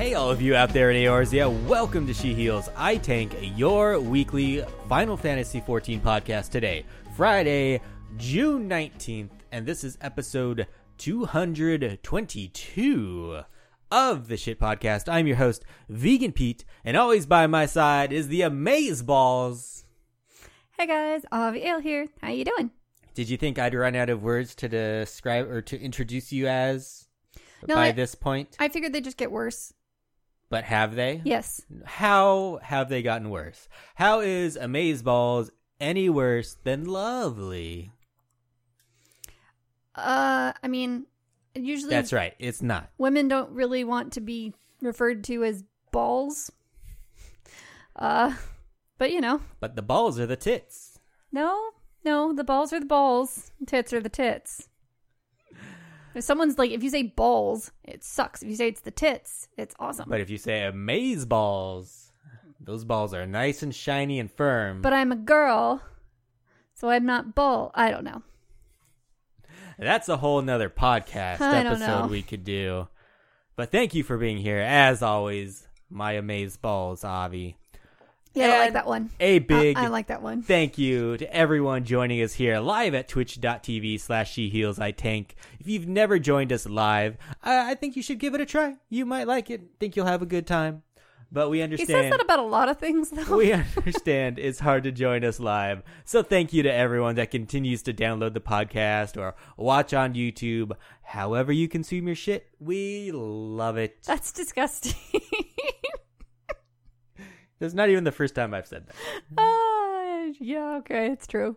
Hey, all of you out there in Eorzea, welcome to She Heals I Tank, your weekly Final Fantasy XIV podcast today, Friday, June 19th, and this is episode 222 of the Shit Podcast. I'm your host, Vegan Pete, and always by my side is the Amaze Balls. Hey guys, Avi Ale here. How you doing? Did you think I'd run out of words to describe or to introduce you as No, by I- this point? I figured they'd just get worse. But have they? Yes. How have they gotten worse? How is Amaze Balls any worse than Lovely? Uh, I mean, usually That's right. It's not. women don't really want to be referred to as balls. Uh, but you know, But the balls are the tits. no, no, the balls are the balls, tits are the tits. If someone's like, if you say balls, it sucks. If you say it's the tits, it's awesome. But if you say Amaze Balls, those balls are nice and shiny and firm. but I'm a girl, so I'm not ball. I don't know. That's a whole nother podcast I don't know. episode we could do. But thank you for being here, as always, my Amaze Balls, Avi. Yeah, I like that one. A big I, I like that one. Thank you to everyone joining us here live at twitch.tv slash she heals I tank. If you've never joined us live, I, I think you should give it a try. You might like it. Think you'll have a good time. But we understand. He says that about a lot of things, though. we understand it's hard to join us live. So thank you to everyone that continues to download the podcast or watch on YouTube. However you consume your shit, we love it. That's disgusting. It's not even the first time I've said that. Ah, yeah, okay, it's true.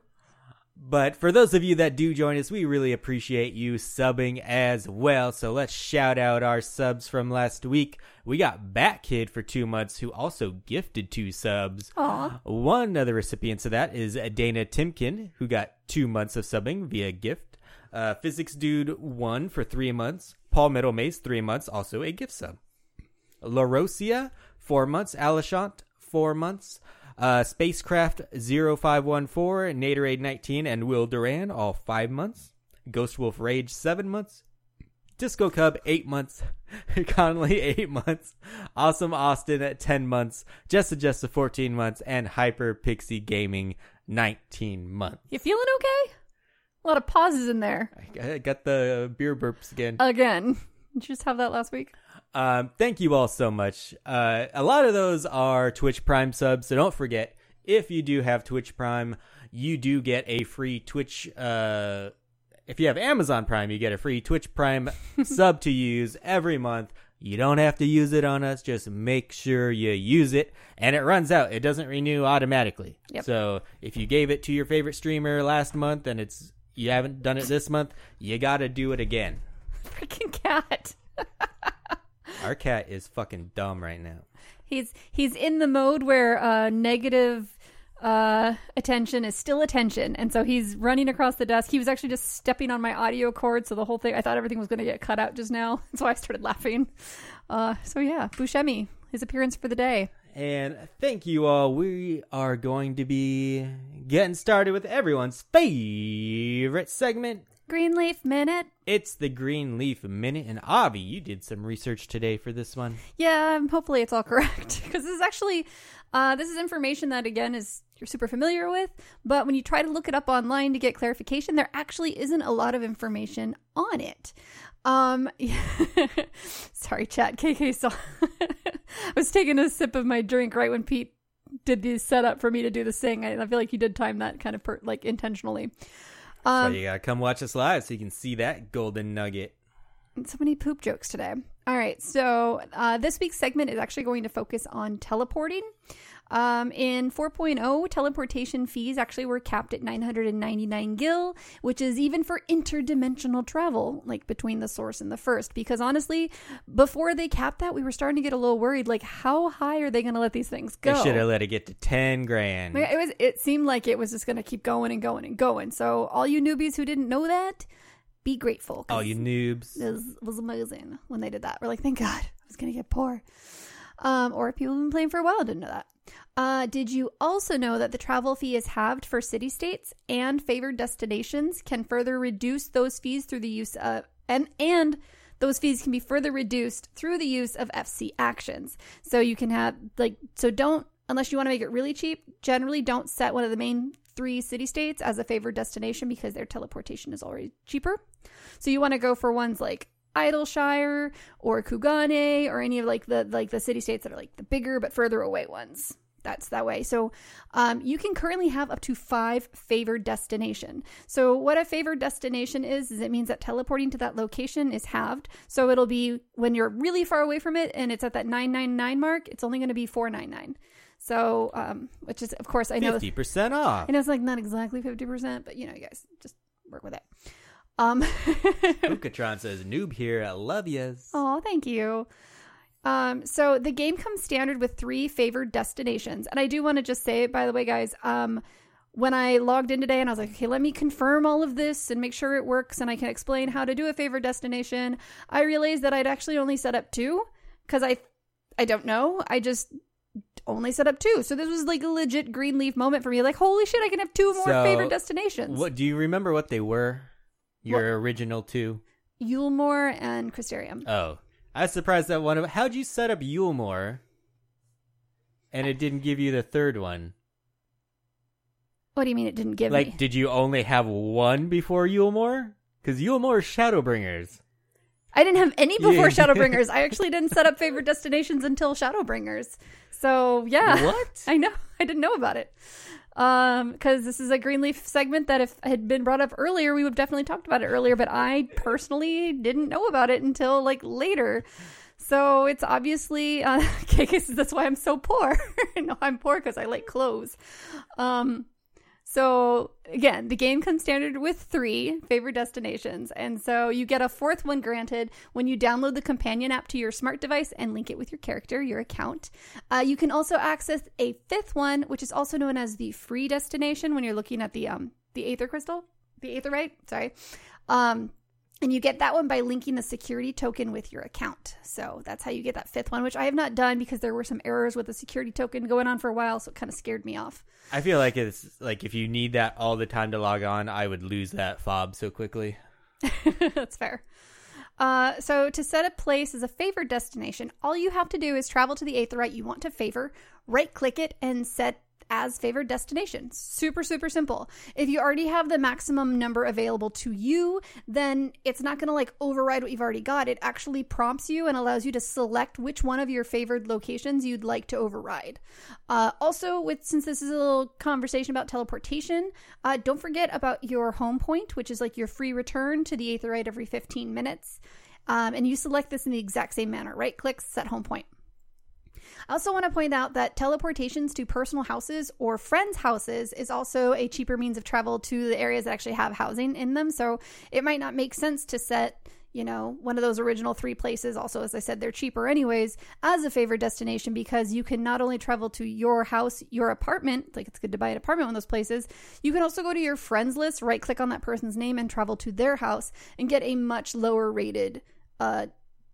But for those of you that do join us, we really appreciate you subbing as well. So let's shout out our subs from last week. We got Bat Kid for two months, who also gifted two subs. Aw. One of the recipients of that is Dana Timkin, who got two months of subbing via gift. Uh, Physics Dude, one for three months. Paul Middle Mace, three months, also a gift sub. Larosia, four months. Alishant, four months. Uh, Spacecraft 0514, Naderade 19, and Will Duran, all five months. Ghost Wolf Rage, seven months. Disco Cub, eight months. Connolly, eight months. Awesome Austin at 10 months. Jessa Jessa, 14 months. And Hyper Pixie Gaming, 19 months. You feeling okay? A lot of pauses in there. I got the beer burps again. Again. Did you just have that last week? Um, thank you all so much. Uh, a lot of those are Twitch Prime subs, so don't forget if you do have Twitch Prime, you do get a free Twitch. Uh, if you have Amazon Prime, you get a free Twitch Prime sub to use every month. You don't have to use it on us. Just make sure you use it, and it runs out. It doesn't renew automatically. Yep. So if you gave it to your favorite streamer last month and it's you haven't done it this month, you got to do it again. Freaking cat. Our cat is fucking dumb right now. He's he's in the mode where uh negative uh attention is still attention and so he's running across the desk he was actually just stepping on my audio cord so the whole thing i thought everything was going to get cut out just now so i started laughing uh so yeah bushemi his appearance for the day And thank you all. We are going to be getting started with everyone's favorite segment. Greenleaf minute It's the Green Leaf Minute. And Avi, you did some research today for this one. Yeah, um, hopefully it's all correct because this is actually uh, this is information that again is you're super familiar with, but when you try to look it up online to get clarification, there actually isn't a lot of information on it. Um, sorry, chat. KK saw. I was taking a sip of my drink right when Pete did the setup for me to do the sing. I, I feel like he did time that kind of per, like intentionally. So Um, you gotta come watch us live so you can see that golden nugget. so many poop jokes today. All right, so uh, this week's segment is actually going to focus on teleporting. Um, in 4.0, teleportation fees actually were capped at 999 gil, which is even for interdimensional travel, like between the source and the first. Because honestly, before they capped that, we were starting to get a little worried. Like, how high are they going to let these things go? They should have let it get to 10 grand. It was. It seemed like it was just going to keep going and going and going. So, all you newbies who didn't know that, be grateful. All you noobs. it was, was amazing when they did that. We're like, thank God, I was gonna get poor. Um, or if people who've been playing for a while didn't know that. Uh, did you also know that the travel fee is halved for city states and favored destinations can further reduce those fees through the use of and and those fees can be further reduced through the use of FC actions. So you can have like so don't unless you want to make it really cheap, generally don't set one of the main three city states as a favored destination because their teleportation is already cheaper. So you want to go for ones like Idyllshire or Kugane or any of like the like the city states that are like the bigger but further away ones. That's that way. So um, you can currently have up to five favored destination. So what a favored destination is is it means that teleporting to that location is halved. So it'll be when you're really far away from it and it's at that 999 mark, it's only going to be 499. So um, which is of course I know Fifty percent off. I know it's like not exactly 50%, but you know, you guys just work with it. Um Ukatron says, "Noob here, I love yous." Oh, thank you. Um, so the game comes standard with three favored destinations. And I do want to just say, by the way, guys, um, when I logged in today and I was like, okay, let me confirm all of this and make sure it works and I can explain how to do a favored destination, I realized that I'd actually only set up two because I I don't know. I just only set up two. So this was like a legit green leaf moment for me. Like, holy shit, I can have two more So, favorite destinations. What do you remember? What they were? Your original two? Yulmore and Crystarium. Oh, I was surprised that one of. How'd you set up Yulmore? And it didn't give you the third one. What do you mean it didn't give Like, me? did you only have one before Yulmore? Because Yulmore is Shadowbringers. I didn't have any before. Shadowbringers. I actually didn't set up favorite destinations until Shadowbringers. So yeah, What? I know. I didn't know about it. Um, because this is a Greenleaf segment that if had been brought up earlier, we would have definitely talked about it earlier. But I personally didn't know about it until like later. So it's obviously uh, KK says that's why I'm so poor. no, I'm poor because I like clothes. Um, so again, the game comes standard with three favorite destinations, and so you get a fourth one granted when you download the companion app to your smart device and link it with your character, your account. Uh, you can also access a fifth one, which is also known as the free destination when you're looking at the um the Aether Crystal, the Aetheryte. Sorry. Um, and you get that one by linking the security token with your account. So that's how you get that fifth one, which I have not done because there were some errors with the security token going on for a while, so it kind of scared me off. I feel like it's like if you need that all the time to log on, I would lose that fob so quickly. That's fair. Uh, so to set a place as a favored destination, all you have to do is travel to the Aetheryte you want to favor, right click it, and set as favored destination. Super, super simple. If you already have the maximum number available to you, then it's not going to like override what you've already got. It actually prompts you and allows you to select which one of your favored locations you'd like to override. Uh, also, with since this is a little conversation about teleportation, uh, don't forget about your home point, which is like your free return to the Aetheryte every 15 minutes. Um, and you select this in the exact same manner. Right click, set home point. I also want to point out that teleportations to personal houses or friends' houses is also a cheaper means of travel to the areas that actually have housing in them. So it might not make sense to set, you know, one of those original three places. Also, as I said, they're cheaper anyways as a favorite destination because you can not only travel to your house, your apartment, like it's good to buy an apartment in those places, you can also go to your friends list, right click on that person's name, and travel to their house and get a much lower rated uh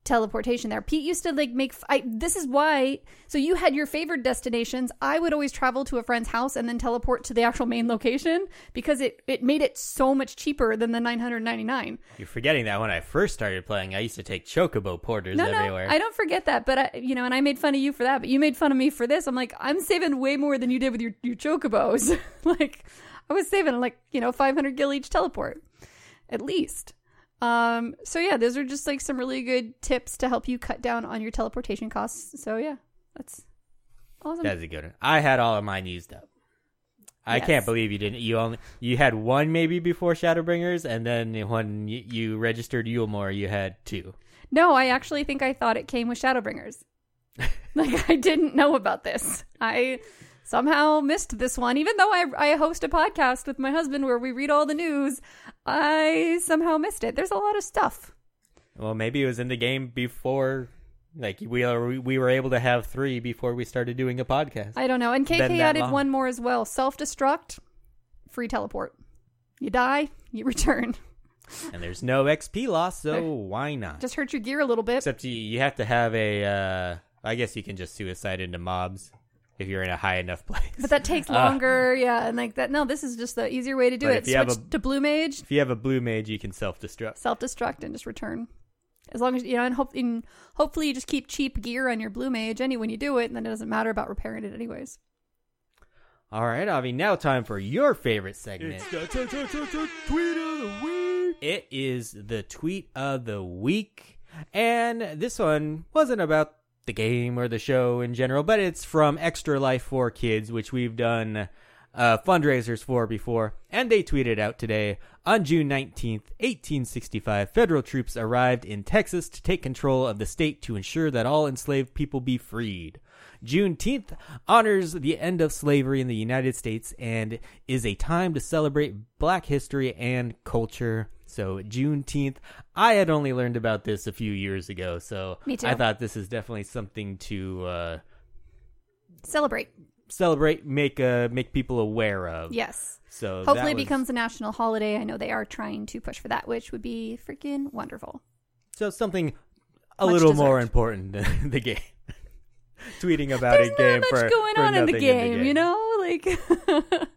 teleportation there. Pete used to like make I this is why so you had your favorite destinations. I would always travel to a friend's house and then teleport to the actual main location because it it made it so much cheaper than the 999. You're forgetting that when I first started playing, I used to take chocobo porters No, everywhere. no, I don't forget that, but I, you know, and I made fun of you for that, but you made fun of me for this. I'm like, I'm saving way more than you did with your your chocobos. like, I was saving like you know 500 gil each teleport, at least. Um, so yeah, those are just like some really good tips to help you cut down on your teleportation costs. So yeah, that's awesome. That's a good one. I had all of mine used up. I Yes. can't believe you didn't. You only you had one maybe before Shadowbringers, and then when you, you registered Yulmore, you had two. No, I actually think I thought it came with Shadowbringers. like I didn't know about this. I somehow missed this one, even though I I host a podcast with my husband where we read all the news. I somehow missed it. There's a lot of stuff. Well, maybe it was in the game before. Like we are, we were able to have three before we started doing a podcast. I don't know. And KK added long. one more as well. Self destruct, free teleport. You die, you return. and there's no XP loss, so why not? Just hurt your gear a little bit. Except you, you have to have a. Uh, I guess you can just suicide into mobs if you're in a high enough place. But that takes uh, longer, yeah, and like that. No, this is just the easier way to do it. if you have Switch a- to blue mage, if you have a blue mage, you can self destruct. self destruct, and just return. As long as you know, and, hope, and hopefully you just keep cheap gear on your blue mage any when you do it, and then it doesn't matter about repairing it anyways. All right, Avi. Now time for your favorite segment. It's the tweet of the week. It is the tweet of the week. And this one wasn't about the game or the show in general, but it's from Extra Life for Kids, which we've done uh, fundraisers for before. And they tweeted out today on June 19th, 1865, federal troops arrived in Texas to take control of the state to ensure that all enslaved people be freed. Juneteenth honors the end of slavery in the United States and is a time to celebrate black history and culture. So, Juneteenth, I had only learned about this a few years ago, so Me too. I thought this is definitely something to uh, Celebrate. celebrate, make uh, make people aware of. Yes. So Hopefully it was- becomes a national holiday. I know they are trying to push for that, which would be freaking wonderful. so something a Much little more important than the game. Tweeting about There's a not game much for going for on in the, nothing game, you know? Like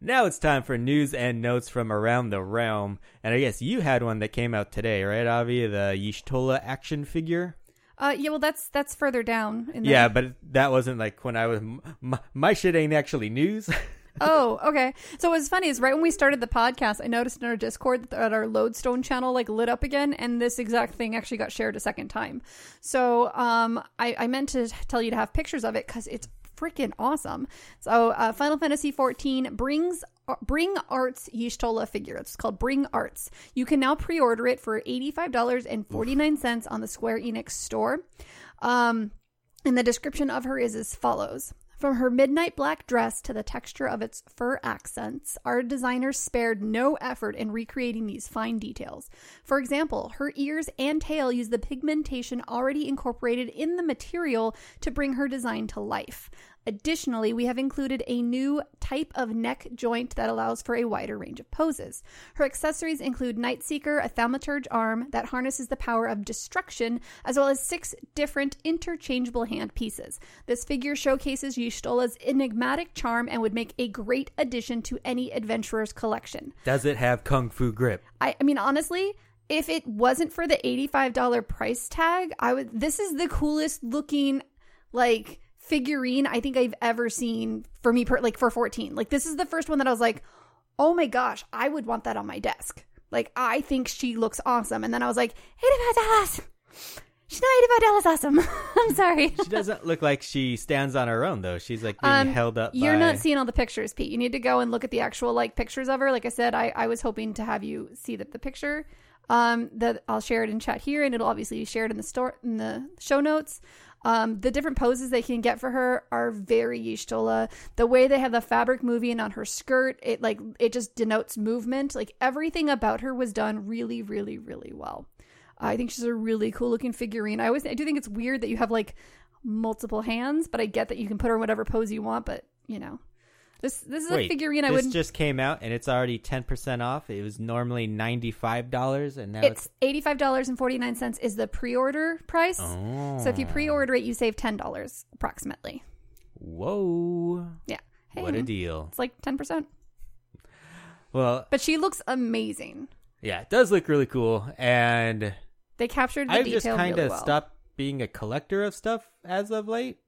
Now it's time for news and notes from around the realm. And I guess you had one that came out today, right, Avi? The Y'shtola action figure? Uh yeah, well that's that's further down in the Yeah, but that wasn't like when I was. My, my shit ain't actually news. Oh, okay. So what's funny is right when we started the podcast, I noticed in our Discord that our Lodestone channel like lit up again, and this exact thing actually got shared a second time. So um, I, I meant to tell you to have pictures of it because it's freaking awesome. So uh, Final Fantasy XIV brings Bring Arts Y'shtola figure. It's called Bring Arts. You can now pre-order it for eighty-five dollars and forty-nine cents on the Square Enix store. Um, and the description of her is as follows. From her midnight black dress to the texture of its fur accents, our designers spared no effort in recreating these fine details. For example, her ears and tail use the pigmentation already incorporated in the material to bring her design to life. Additionally, we have included a new type of neck joint that allows for a wider range of poses. Her accessories include Nightseeker, a thaumaturge arm that harnesses the power of destruction, as well as six different interchangeable hand pieces. This figure showcases Y'shtola's enigmatic charm and would make a great addition to any adventurer's collection. Does it have kung fu grip? I, I mean, honestly, if it wasn't for the $85 price tag, I would. This is the coolest looking, like, figurine I think I've ever seen for me, per, like, for 14. Like, this is the first one that I was like, oh my gosh, I would want that on my desk. Like, I think she looks awesome. And then I was like, $85. She's not $85 awesome. I'm sorry. She doesn't look like she stands on her own, though. She's like being Um, held up. You're by... not seeing all the pictures, Pete. You need to go and look at the actual like pictures of her. Like I said, I, I was hoping to have you see that the picture. Um, that I'll share it in chat here, and it'll obviously be shared in the store in the show notes. Um, the different poses they can get for her are very Y'shtola. The way they have the fabric moving on her skirt, it like it just denotes movement. Like everything about her was done really, really, really well. I think she's a really cool looking figurine. I always I do think it's weird that you have like multiple hands, but I get that you can put her in whatever pose you want. But you know, this this is Wait, a figurine I this would. just came out and it's already ten percent off. It was normally ninety five dollars, and now it's, It's eighty five dollars and forty nine cents is the pre order price. oh, So if you oh. pre order it, you save ten dollars approximately. whoa, Yeah, hey, what a deal! it's like ten percent. Well, But she looks amazing. yeah, it does look really cool, and They captured the I've detail just kind of really well. stopped being a collector of stuff as of late.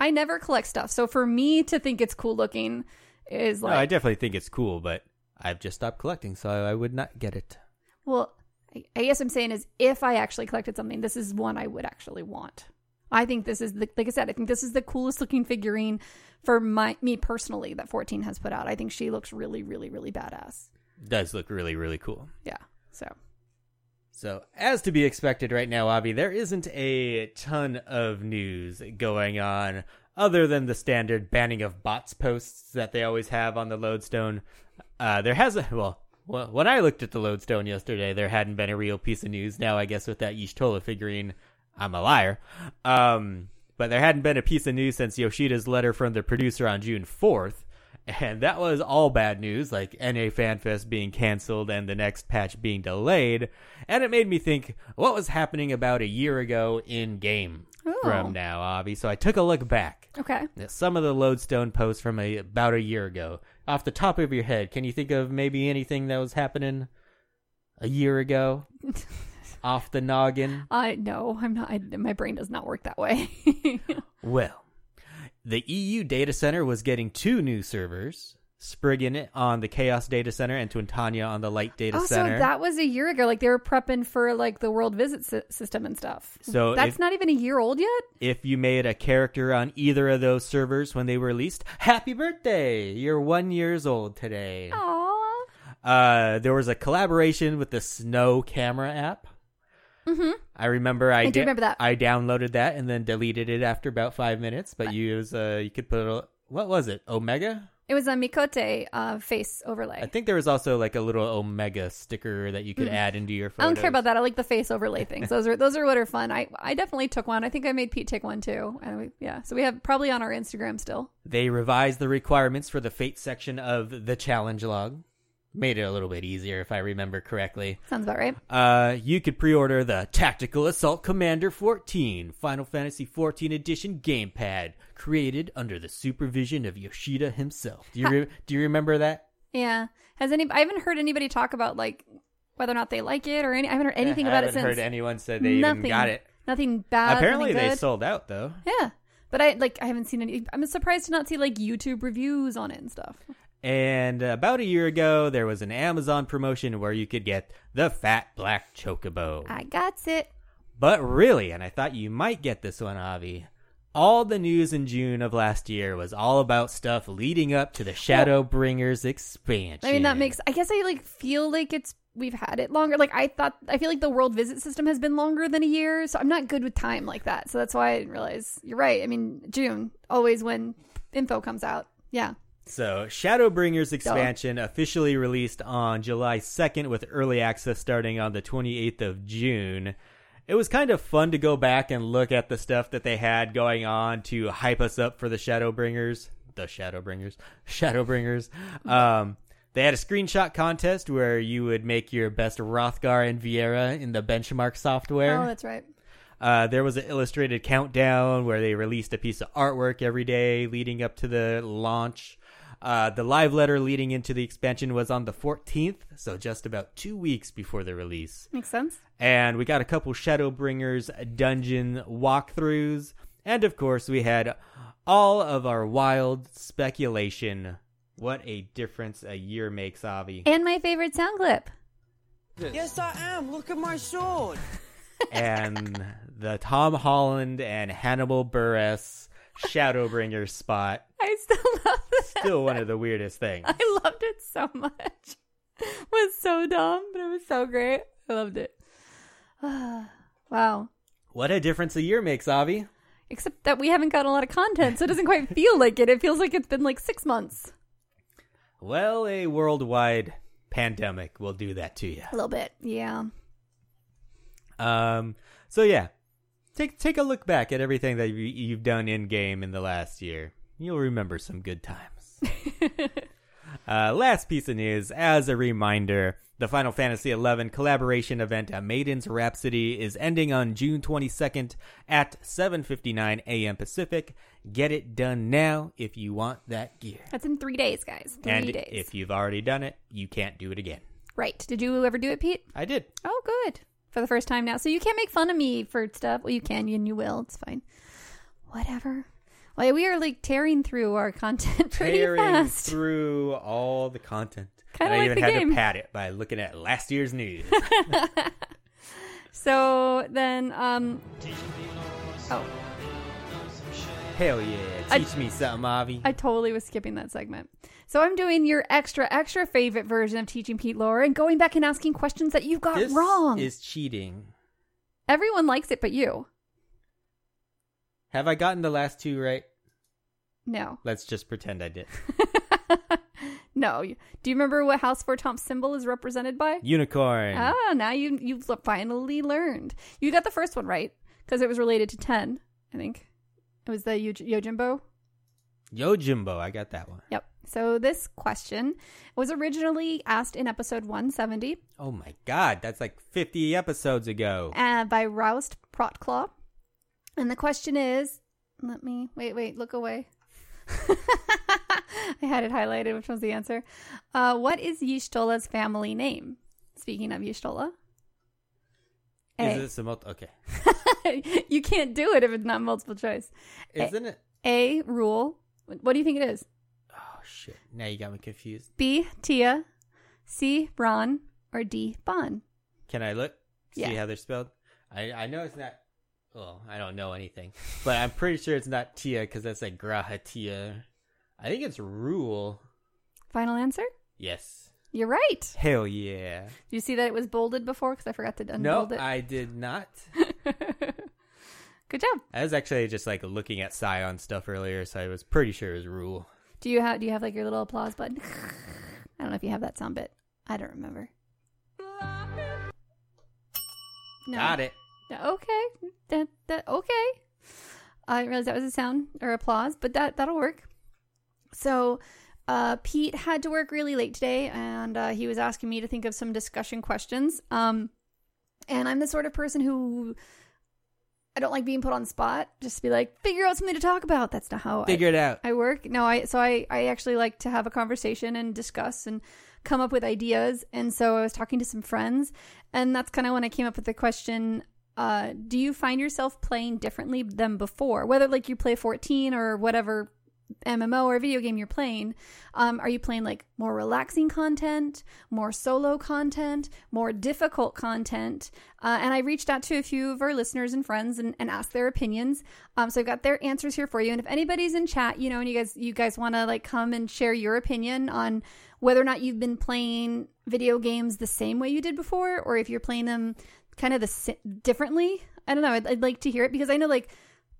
I never collect stuff, so for me to think it's cool looking is no, like I definitely think it's cool, but I've just stopped collecting, so I would not get it. Well, I- I guess I'm saying is if I actually collected something, this is one I would actually want. I think this is the like I said, I think this is the coolest looking figurine for my me personally that 14 has put out. I think she looks really, really, really badass. does look really, really cool. Yeah. So So, as to be expected right now, Avi, there isn't a ton of news going on other than the standard banning of bots posts that they always have on the Lodestone. Uh, there hasn't, well, when I looked at the Lodestone yesterday, there hadn't been a real piece of news. Now, I guess with that Y'shtola figurine, I'm a liar. Um, but there hadn't been a piece of news since Yoshida's letter from the producer on June 4th. And that was all bad news, like NA FanFest being canceled and the next patch being delayed. And it made me think, what was happening about a year ago in game Oh. from now, Avi? So I took a look back okay. some of the Lodestone posts from a, about a year ago. Off the top of your head, can you think of maybe anything that was happening a year ago? off the noggin? I no, I'm not. I, my brain does not work that way. Well, the EU data center was getting two new servers. Spriggan on the Chaos data center and Twintania on the Light data oh, center. so that was a year ago. Like they were prepping for like the world visit sy- system and stuff. So that's if- not even a year old yet. if you made a character on either of those servers when they were released, happy birthday! You're one years old today. Aww. Uh, there was a collaboration with the Snow camera app. Mm-hmm. I remember I, I do da- remember that. I downloaded that and then deleted it after about five minutes. But you use uh, you could put a, what was it? Omega. It was a Miqo'te uh, face overlay. I think there was also like a little Omega sticker that you could add into your Mm. I don't care about that. I like the face overlay things. Those are those are what are fun. I I definitely took one. I think I made Pete take one too. And we, yeah, so we have probably on our Instagram still. They revised the requirements for the fate section of the challenge log. Made it a little bit easier if I remember correctly. Sounds about right. Uh, you could pre-order the Tactical Assault Commander 14 Final Fantasy 14 Edition gamepad, created under the supervision of Yoshida himself. Do you re- do you remember that? Yeah. Has any? I haven't heard anybody talk about like whether or not they like it or any. I haven't heard anything I about it since. I haven't heard anyone say they nothing. even got it. Nothing bad. Apparently, nothing they sold out though. Yeah, but I like I haven't seen any. I'm surprised to not see like YouTube reviews on it and stuff. And about a year ago, there was an Amazon promotion where you could get the Fat Black Chocobo. I got it. But really, and I thought you might get this one, Avi. All the news in June of last year was all about stuff leading up to the Shadowbringers expansion. I mean, that makes. I guess I like feel like it's we've had it longer. Like I thought. I feel like the world visit system has been longer than a year, so I'm not good with time like that. So that's why I didn't realize. You're right. I mean, June always when info comes out. Yeah. So, Shadowbringers expansion officially released on July 2nd with early access starting on the 28th of June. It was kind of fun to go back and look at the stuff that they had going on to hype us up for the Shadowbringers. The Shadowbringers. Shadowbringers. Um, they had a screenshot contest where you would make your best Hrothgar and Viera in the benchmark software. Oh, that's right. Uh, there was an illustrated countdown where they released a piece of artwork every day leading up to the launch. Uh, the live letter leading into the expansion was on the 14th, so just about two weeks before the release. Makes sense. And we got a couple Shadowbringers dungeon walkthroughs. And of course, we had all of our wild speculation. What a difference a year makes, Avi. And my favorite sound clip. Yes, I am. Look at my sword. and the Tom Holland and Hannibal Buress Shadowbringer spot. I still love that. Still one of the weirdest things. I loved it so much. It was so dumb, but it was so great. I loved it. wow. What a difference a year makes, Avi. Except that we haven't got a lot of content, so it doesn't quite feel like it. It feels like it's been like six months. Well, a worldwide pandemic will do that to you. A little bit. Yeah. Um. So yeah, take take a look back at everything that you, you've done in game in the last year. You'll remember some good times. uh, last piece of news, as a reminder, the Final Fantasy XI collaboration event at Maiden's Rhapsody is ending on June 22nd at 7:59 a.m. Pacific. Get it done now if you want that gear. That's in three days, guys. Three and days. if you've already done it, you can't do it again. right. Did you ever do it, Pete? I did. Oh, good. For the first time now. So you can't make fun of me for stuff. Well, you can and you will. It's fine. Whatever. Well, we are like tearing through our content pretty tearing fast. through all the content. Kinda and I like even the had game. to pad it by looking at last year's news. So then, um, oh, Hell yeah. I- Teach me something, Avi. I totally was skipping that segment. So I'm doing your extra, extra favorite version of teaching Pete lore and going back and asking questions that you got this wrong. is cheating. Everyone likes it, but you. Have I gotten the last two right? No. Let's just pretend I did. no. Do you remember what House Fortemps's symbol is represented by? Unicorn. Ah, now you you've finally learned. You got the first one right because it was related to ten. I think it was the Yoj- Yojimbo. Yojimbo. I got that one. Yep. So this question was originally asked in episode 170 Oh my god. That's like 50 episodes ago. uh, by Roust Protclaw, and the question is, let me wait, wait, look away. I had it highlighted. Which was the answer? Uh, what is Y'shtola's family name? Speaking of Y'shtola, Is a multi? Okay. you can't do it if it's not multiple choice. Isn't it? A. Rhul. What do you think it is? Oh shit! Now you got me confused. B. Tia. C. Ron. Or D. Bon. Can I look? See Yeah. how they're spelled? I I know it's not. Well, I don't know anything, but I'm pretty sure it's not Tia because that's like G'raha Tia. I think it's Rhul. Final answer? Yes. You're right. Hell yeah. Did you see that it was bolded before? Because I forgot to No, unbold it. I did not. Good job. I was actually just like looking at Scion stuff earlier, so I was pretty sure it was Rhul. Do you have Do you have like your little applause button? I don't know if you have that sound bit. I don't remember. No. Got it. Okay. That that okay. I didn't realize that was a sound or applause, but that that'll work. So, uh, Pete had to work really late today, and uh, he was asking me to think of some discussion questions. Um, and I'm the sort of person who I don't like being put on the spot. Just to be like, figure out something to talk about. That's not how I, Figure it out. I work. No, I so I I actually like to have a conversation and discuss and come up with ideas. And so I was talking to some friends, and that's kind of when I came up with the question. Uh, do you find yourself playing differently than before? Whether like you play 14 or whatever MMO or video game you're playing, um, are you playing like more relaxing content, more solo content, more difficult content? Uh, and I reached out to a few of our listeners and friends and, and asked their opinions. Um, so I've got their answers here for you. And if anybody's in chat, you know, and you guys you guys want to like come and share your opinion on whether or not you've been playing video games the same way you did before, or if you're playing them kind of the differently. I don't know. I'd, I'd like to hear it because I know like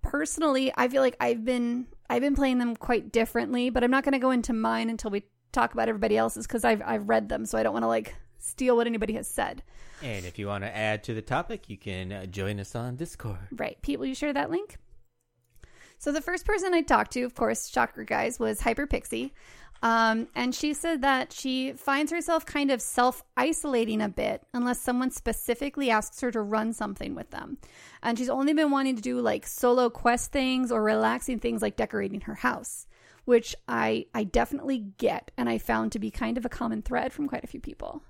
personally i feel like i've been i've been playing them quite differently but i'm not going to go into mine until we talk about everybody else's because i've i've read them so i don't want to like steal what anybody has said. And if you want to add to the topic, you can uh, join us on Discord. right. Pete will you share that link? So the first person i talked to of course shocker guys was hyper pixie um, and she said that she finds herself kind of self isolating a bit unless someone specifically asks her to run something with them. And she's only been wanting to do like solo quest things or relaxing things like decorating her house, which I, I definitely get and I found to be kind of a common thread from quite a few people.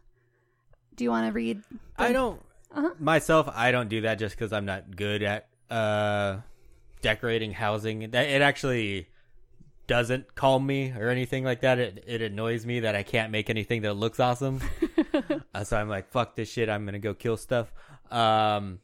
Do you want to read? I don't Uh-huh. myself. I don't do that just because I'm not good at uh, decorating housing. It actually doesn't calm me or anything like that. It it annoys me that I can't make anything that looks awesome. uh, so I'm like, fuck this shit. I'm gonna go kill stuff. Um,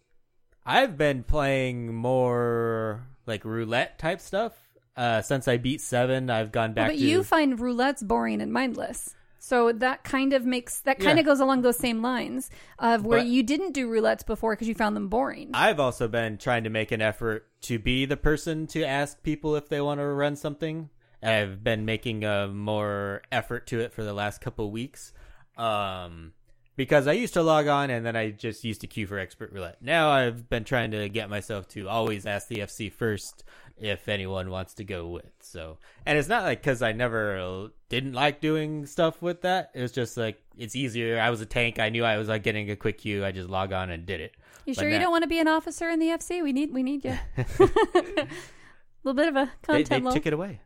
I've been playing more like roulette type stuff. Uh, since I beat seven, I've gone back but to you find roulettes boring and mindless. So that kind of makes that kind Yeah. of goes along those same lines of where But- you didn't do roulettes before because you found them boring. I've also been trying to make an effort to be the person to ask people if they want to run something. I've been making a more effort to it for the last couple weeks. Um, because I used to log on and then I just used to queue for expert roulette. Now I've been trying to get myself to always ask the FC first if anyone wants to go with. So, and it's not like because I never didn't like doing stuff with that. It was just like it's easier. I was a tank. I knew I was like getting a quick queue. I just log on and did it. you But sure you don't want to be an officer in the FC? We need we need you. a little bit of a They, content. they lull. took it away.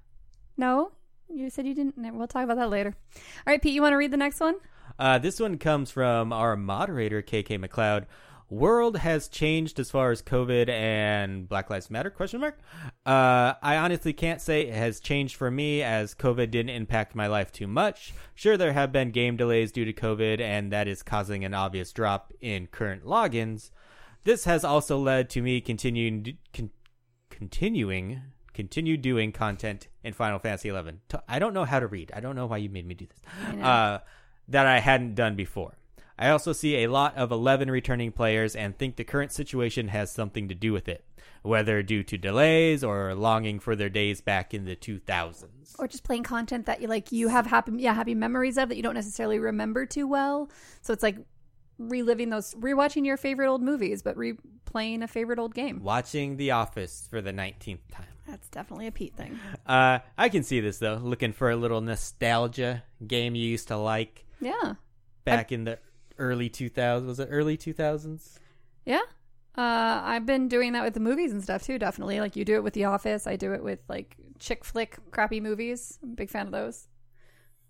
No, you said you didn't. We'll talk about that later. All right, Pete, you want to read the next one? Uh, this one comes from our moderator, KK McLeod. World has changed as far as COVID and Black Lives Matter? Question mark. Uh, I honestly can't say it has changed for me as COVID didn't impact my life too much. Sure, there have been game delays due to COVID, and that is causing an obvious drop in current logins. This has also led to me continuing con- continuing continue doing content in Final Fantasy XI. I don't know how to read. I don't know why you made me do this. That I hadn't done before. I also see a lot of 11 returning players and think the current situation has something to do with it, whether due to delays or longing for their days back in the 2000s. Or just playing content that you like you have happy yeah happy memories of that you don't necessarily remember too well. So it's like reliving those, rewatching your favorite old movies, but replaying a favorite old game. Watching The Office for the 19th time. That's definitely a Pete thing. Uh, I can see this though, looking for a little nostalgia game you used to like Yeah, back in the early 2000s. Was it early 2000s? yeah. Uh, I've been doing that with the movies and stuff too. Definitely, like you do it with The Office. I do it with like chick flick crappy movies. I'm a big fan of those.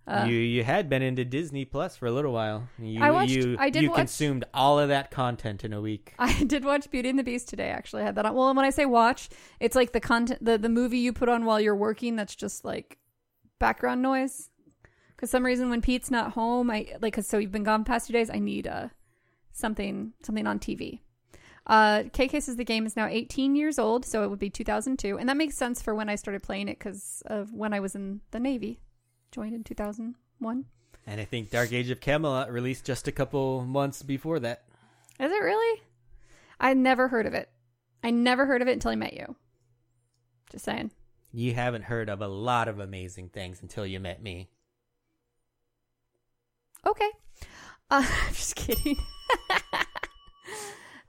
Uh, you you had been into Disney Plus for a little while. You, I watched- You, I did you watch- consumed all of that content in a week. I did watch Beauty and the Beast today. Actually, I had that on. Well, when I say watch, it's like the content, the the movie you put on while you're working. That's just like background noise. Because some reason when Pete's not home, I like. Cause so you've been gone past two days. I need uh something something on TV. Uh, KK says the game is now 18 years old, so it would be 2002, and that makes sense for when I started playing it because of when I was in the Navy, joined in 2001. And I think Dark Age of Camelot released just a couple months before that. Is it really? I never heard of it. I never heard of it until I met you. Just saying. You haven't heard of a lot of amazing things until you met me. Okay. Uh, I'm just kidding.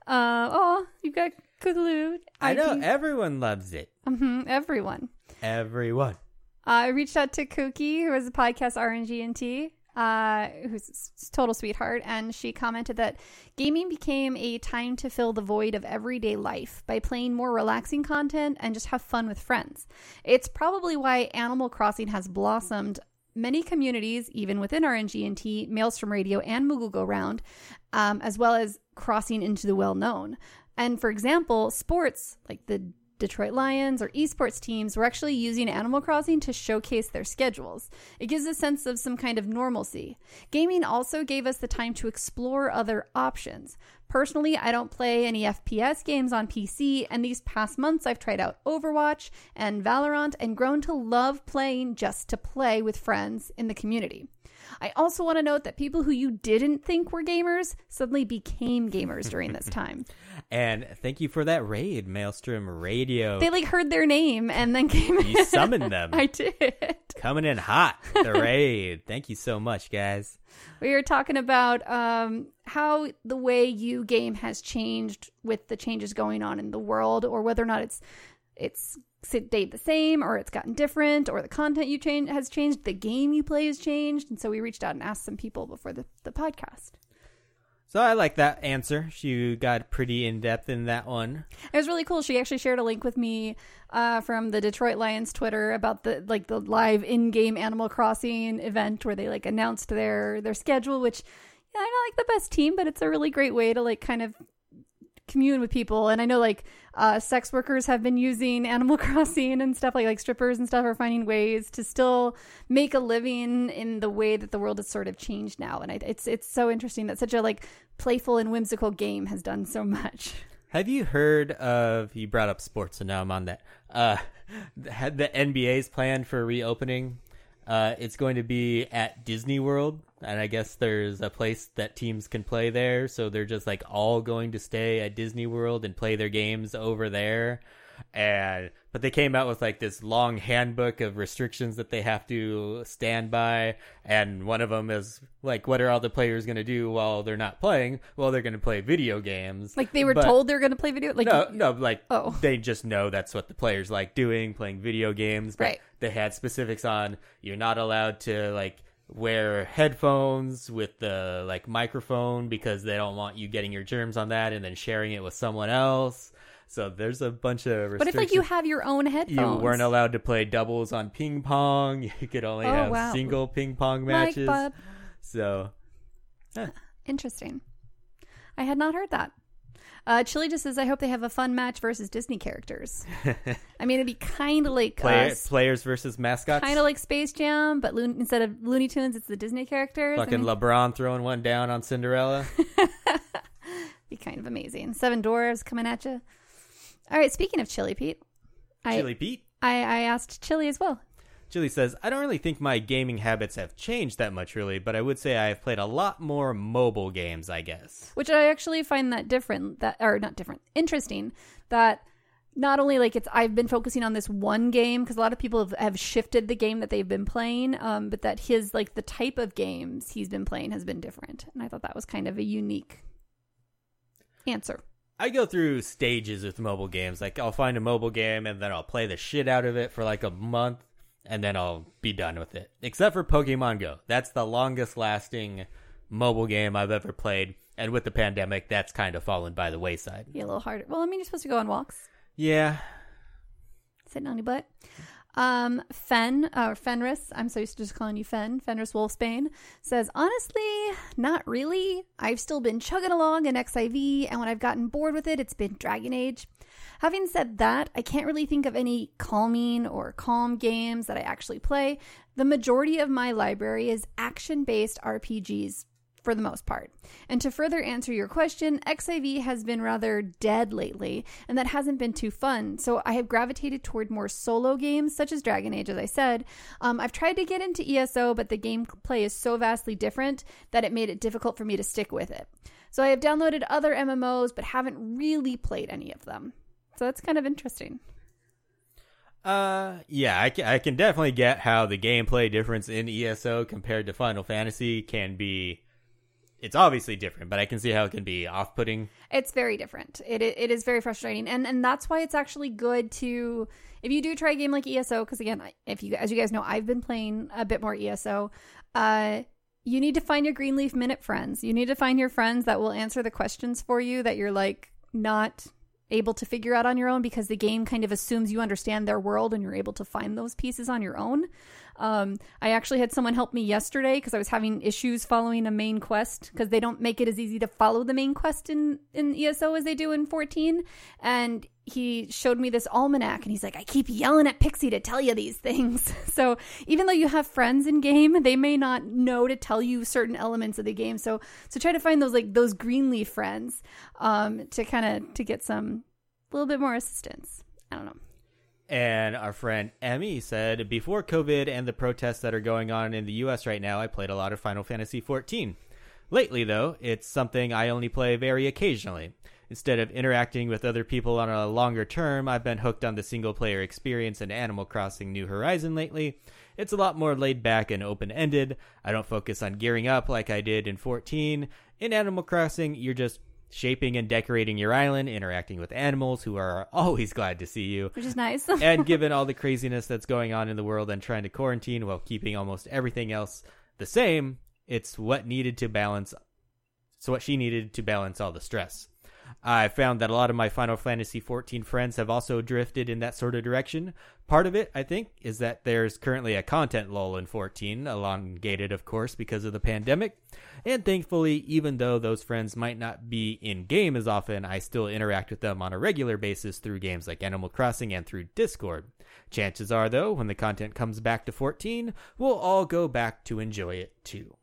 uh, oh, you got Kookaloo. I know everyone loves it. hmm everyone. Everyone. Uh, I reached out to Kookie, who has a podcast RNG and T, uh, who's a total sweetheart, and she commented that gaming became a time to fill the void of everyday life by playing more relaxing content and just have fun with friends. It's probably why Animal Crossing has blossomed. Many communities, even within RNG and T, Maelstrom Radio, and Moogle Go Round, um, as well as crossing into the well known. And for example, sports like the Detroit Lions or esports teams were actually using Animal Crossing to showcase their schedules. It gives a sense of some kind of normalcy. Gaming also gave us the time to explore other options. Personally, I don't play any FPS games on PC, and these past months I've tried out Overwatch and Valorant and grown to love playing just to play with friends in the community. I also want to note that people who you didn't think were gamers suddenly became gamers during this time. And thank you for that raid, Maelstrom Radio. They like heard their name and then came in. you summoned them. I did. Coming in hot. The raid. Thank you so much, guys. We were talking about um, how the way you game has changed with the changes going on in the world, or whether or not it's it's stayed the same, or it's gotten different, or the content you change has changed, the game you play has changed. And so we reached out and asked some people before the, the podcast. So I like that answer. She got pretty in depth in that one. It was really cool. She actually shared a link with me uh, from the Detroit Lions Twitter about the like the live in-game Animal Crossing event where they like announced their their schedule. Which yeah, I'm not like the best team, but it's a really great way to like kind of commune with people. And I know like uh, sex workers have been using Animal Crossing and stuff like like strippers and stuff are finding ways to still make a living in the way that the world has sort of changed now. And I, it's it's so interesting that such a like playful and whimsical game has done so much. Have you heard of? You brought up sports, so now I'm on that. Uh, had the NBA's plan for reopening. Uh, it's going to be at Disney World, and I guess there's a place that teams can play there. So they're just like all going to stay at Disney World and play their games over there. And but they came out with like this long handbook of restrictions that they have to stand by, and one of them is like, what are all the players going to do while they're not playing? Well, they're going to play video games. Like they were But- told they're going to play video. Like no, no, like Oh. they just know that's what the players like doing, playing video games. But Right. They had specifics on you're not allowed to like wear headphones with the like microphone because they don't want you getting your germs on that and then sharing it with someone else. So there's a bunch of restrictions. But if like you have your own headphones, You weren't allowed to play doubles on ping pong. You could only Oh, have wow. single ping pong Like, matches. Bob. So Interesting. I had not heard that. Uh, Chili just says, "I hope they have a fun match versus Disney characters." I mean, it'd be kind of like play, uh, players versus mascots. kind of like Space Jam, but Loon- instead of Looney Tunes, it's the Disney characters. I Fucking mean, LeBron throwing one down on Cinderella. be kind of amazing. Seven Dwarves coming at you. All right. Speaking of Chili, Pete, I, Chili Pete. I I asked Chili as well. Chili says, I don't really think my gaming habits have changed that much, really, but I would say I've played a lot more mobile games, I guess. which I actually find that different that or not different interesting that not only like it's I've been focusing on this one game because a lot of people have, have shifted the game that they've been playing um but that his like the type of games he's been playing has been different and I thought that was kind of a unique answer I go through stages with mobile games. Like, I'll find a mobile game and then I'll play the shit out of it for like a month and then I'll be done with it. Except for Pokemon Go. That's the longest lasting mobile game I've ever played. And with the pandemic, that's kind of fallen by the wayside. be a little harder well I mean you're supposed to go on walks Yeah. sitting on your butt Um, Fen, or Fenris, I'm so used to just calling you Fen, Fenris Wolfsbane, says, honestly, not really. I've still been chugging along in XIV, and when I've gotten bored with it, it's been Dragon Age. Having said that, I can't really think of any calming or calm games that I actually play. The majority of my library is action based RPGs for the most part. And to further answer your question, XIV has been rather dead lately, and that hasn't been too fun. So I have gravitated toward more solo games, such as Dragon Age, as I said. Um, I've tried to get into ESO, but the gameplay is so vastly different that it made it difficult for me to stick with it. So I have downloaded other MMOs, but haven't really played any of them. So that's kind of interesting. Uh, yeah, I can, I can definitely get how the gameplay difference in ESO compared to Final Fantasy can be. It's obviously different, but I can see how it can be off-putting. It's very different. It it is very frustrating, and and that's why it's actually good to if you do try a game like ESO, because again, if you as you guys know, I've been playing a bit more ESO. Uh, you need to find your Greenleaf Minute friends. You need to find your friends that will answer the questions for you that you're like not able to figure out on your own because the game kind of assumes you understand their world and you're able to find those pieces on your own. Um, I actually had someone help me yesterday because I was having issues following a main quest because they don't make it as easy to follow the main quest in, in ESO as they do in 14. And he showed me this almanac and he's like, I keep yelling at Pixie to tell you these things. so even though you have friends in game, they may not know to tell you certain elements of the game. So so try to find those like those Greenleaf friends um, to kind of to get some a little bit more assistance. I don't know. And our friend Emmy said, before COVID and the protests that are going on in the US right now, I played a lot of Final Fantasy XIV. Lately, though, it's something I only play very occasionally. Instead of interacting with other people on a longer term, I've been hooked on the single player experience in Animal Crossing New Horizon lately. It's a lot more laid back and open ended. I don't focus on gearing up like I did in 14. In Animal Crossing, you're just shaping and decorating your island, interacting with animals who are always glad to see you. Which is nice. and given all the craziness that's going on in the world and trying to quarantine while keeping almost everything else the same, it's what needed to balance. So, what she needed to balance all the stress. I found that a lot of my Final Fantasy XIV friends have also drifted in that sort of direction. Part of it, I think, is that there's currently a content lull in 14, elongated, of course, because of the pandemic. And thankfully, even though those friends might not be in game as often, I still interact with them on a regular basis through games like Animal Crossing and through Discord. Chances are, though, when the content comes back to 14, we'll all go back to enjoy it too.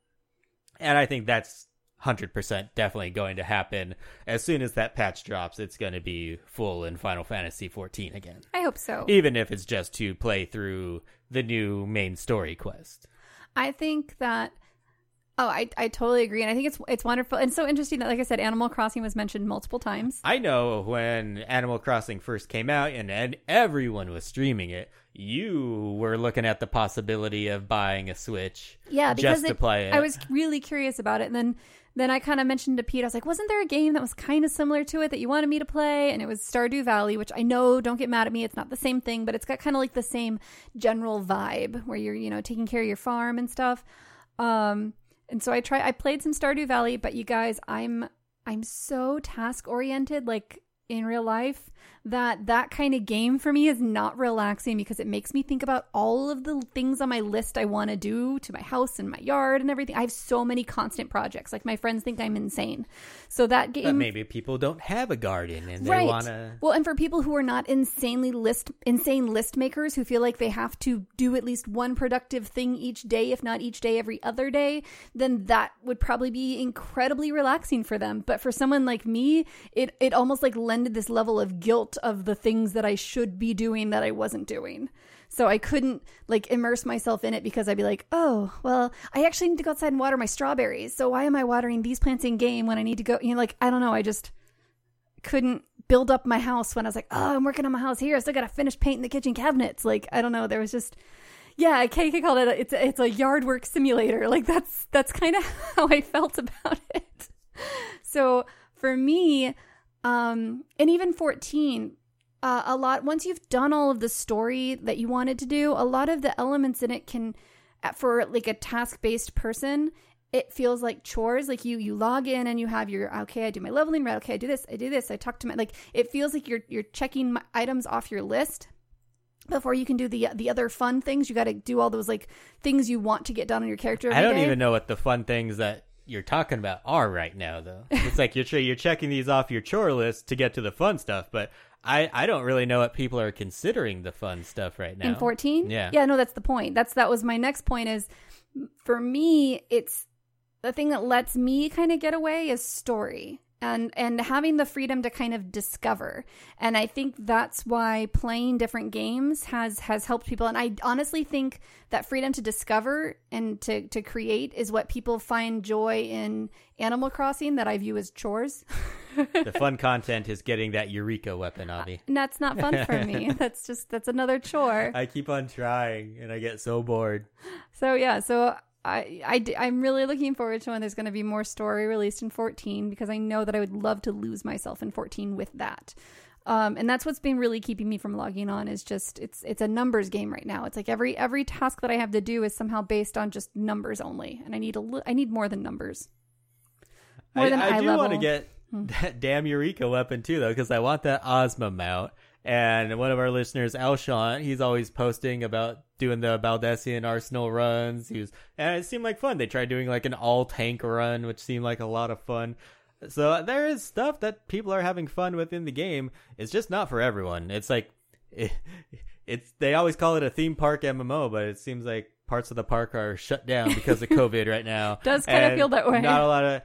And I think that's 100% definitely going to happen. As soon as that patch drops, it's going to be full in Final Fantasy 14 again. I hope so. Even if it's just to play through the new main story quest. I think that Oh, I, I totally agree, and I think it's it's wonderful and so interesting that, like I said, Animal Crossing was mentioned multiple times. I know when Animal Crossing first came out and, and everyone was streaming it, you were looking at the possibility of buying a Switch, yeah, because just to play it. I was really curious about it, and then then I kind of mentioned to Pete, I was like, wasn't there a game that was kind of similar to it that you wanted me to play? And it was Stardew Valley, which I know, don't get mad at me, it's not the same thing, but it's got kind of like the same general vibe where you're, you know, taking care of your farm and stuff. Um, and so I try, I played some Stardew Valley, but you guys, I'm, I'm so task oriented, like in real life that that kind of game for me is not relaxing because it makes me think about all of the things on my list I want to do to my house and my yard and everything. I have so many constant projects. Like my friends think I'm insane. So that game But maybe people don't have a garden and they right. want to. Well, and for people who are not insanely list insane list makers who feel like they have to do at least one productive thing each day, if not each day, every other day, then that would probably be incredibly relaxing for them. But for someone like me, it it almost like lended this level of guilt of the things that I should be doing that I wasn't doing. So I couldn't like immerse myself in it because I'd be like, oh, well, I actually need to go outside and water my strawberries. So why am I watering these plants in game when I need to go? You know, like, I don't know. I just couldn't build up my house when I was like, oh, I'm working on my house here. I still got to finish painting the kitchen cabinets. Like, I don't know. There was just, yeah, KK called it, a, it's, a, it's a yard work simulator. Like, that's, that's kind of how I felt about it. So for me, um, and even 14, uh, a lot, once you've done all of the story that you wanted to do, a lot of the elements in it can, for like a task based person, it feels like chores like you you log in and you have your okay i do my leveling right okay i do this i do this i talk to my like it feels like you're you're checking my items off your list before you can do the the other fun things. You got to do all those like things you want to get done on your character. I don't day. even know what the fun things that you're talking about are right now, though. It's like you're you're checking these off your chore list to get to the fun stuff, but I I don't really know what people are considering the fun stuff right now. in 14 Yeah. yeah no that's the point that's that was my next point is for me it's the thing that lets me kind of get away is story and and having the freedom to kind of discover. And i think that's why playing different games has has helped people. And i honestly think that freedom to discover and to to create is what people find joy in animal crossing that i view as chores. The fun content is getting that eureka weapon, Avi. and that's not fun for me. That's just that's another chore. I keep on trying, and I get so bored. So yeah, so I, I am really looking forward to when there's going to be more story released in 14 because I know that I would love to lose myself in 14 with that. Um, and that's what's been really keeping me from logging on is just it's it's a numbers game right now. It's like every every task that I have to do is somehow based on just numbers only, and I need a li- I need more than numbers. More I, than I do level. Hmm. want to get that damn Eureka weapon too, though, because I want that Ozma mount. And one of our listeners, Alshon, he's always posting about doing the Baldesion Arsenal runs. He was, and it seemed like fun. They tried doing like an all tank run, which seemed like a lot of fun. So there is stuff that people are having fun with in the game. It's just not for everyone. It's like it, it's they always call it a theme park MMO, but it seems like parts of the park are shut down because of COVID right now. Does kinda feel that way. Not a lot of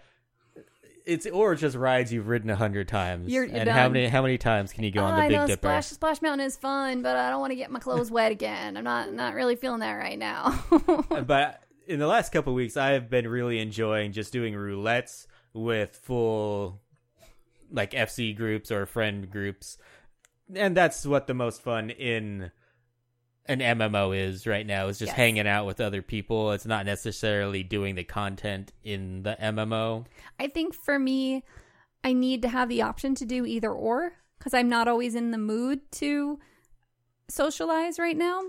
it's or just rides you've ridden a hundred times. You're- you're and how many how many times can you go Oh, on the I Big know Dipper? Splash Splash Mountain is fun, but I don't want to get my clothes wet again. I'm not not really feeling that right now. but in the last couple of weeks, I have been really enjoying just doing roulettes with full like FC groups or friend groups, and that's what the most fun in an MMO is right now. Is just Yes. hanging out with other people. It's not necessarily doing the content in the MMO. I think for me, I need to have the option to do either or because I'm not always in the mood to socialize right now.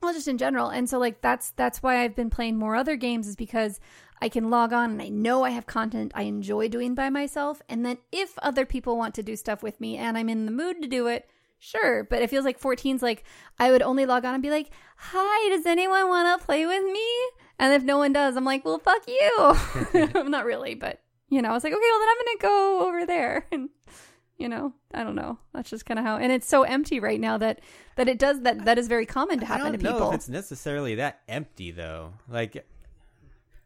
Well, just in general, and so like that's that's why I've been playing more other games is because I can log on and I know I have content I enjoy doing by myself, and then if other people want to do stuff with me and I'm in the mood to do it, sure. But it feels like 14's like I would only log on and be like, "Hi, does anyone want to play with me?" And if no one does, I'm like, "Well, fuck you." I'm not really, but you know, I was like, okay, well then I'm gonna go over there, and you know, I don't know. That's just kind of how, and it's so empty right now that that it does that. That is very common to I happen don't to know people. if it's necessarily that empty though. Like,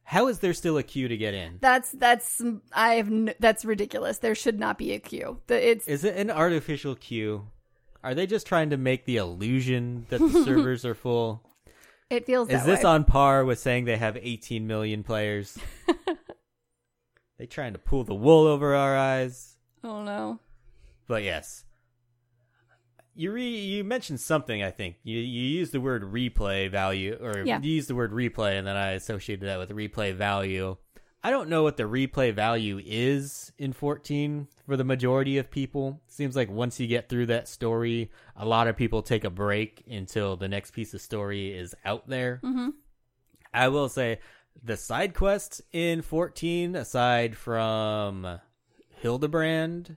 how is there still a queue to get in? That's that's I have n- that's ridiculous. There should not be a queue. The, it's Is it an artificial queue? Are they just trying to make the illusion that the servers are full? it feels Is this way. on par with saying they have 18 million players? they trying to pull the wool over our eyes? Oh no. But yes. You re- you mentioned something I think. You you used the word replay value or Yeah. you used the word replay and then I associated that with replay value. I don't know what the replay value is in 14 for the majority of people. Seems like once you get through that story, a lot of people take a break until the next piece of story is out there. Mm-hmm. I will say the side quests in 14 aside from Hildebrand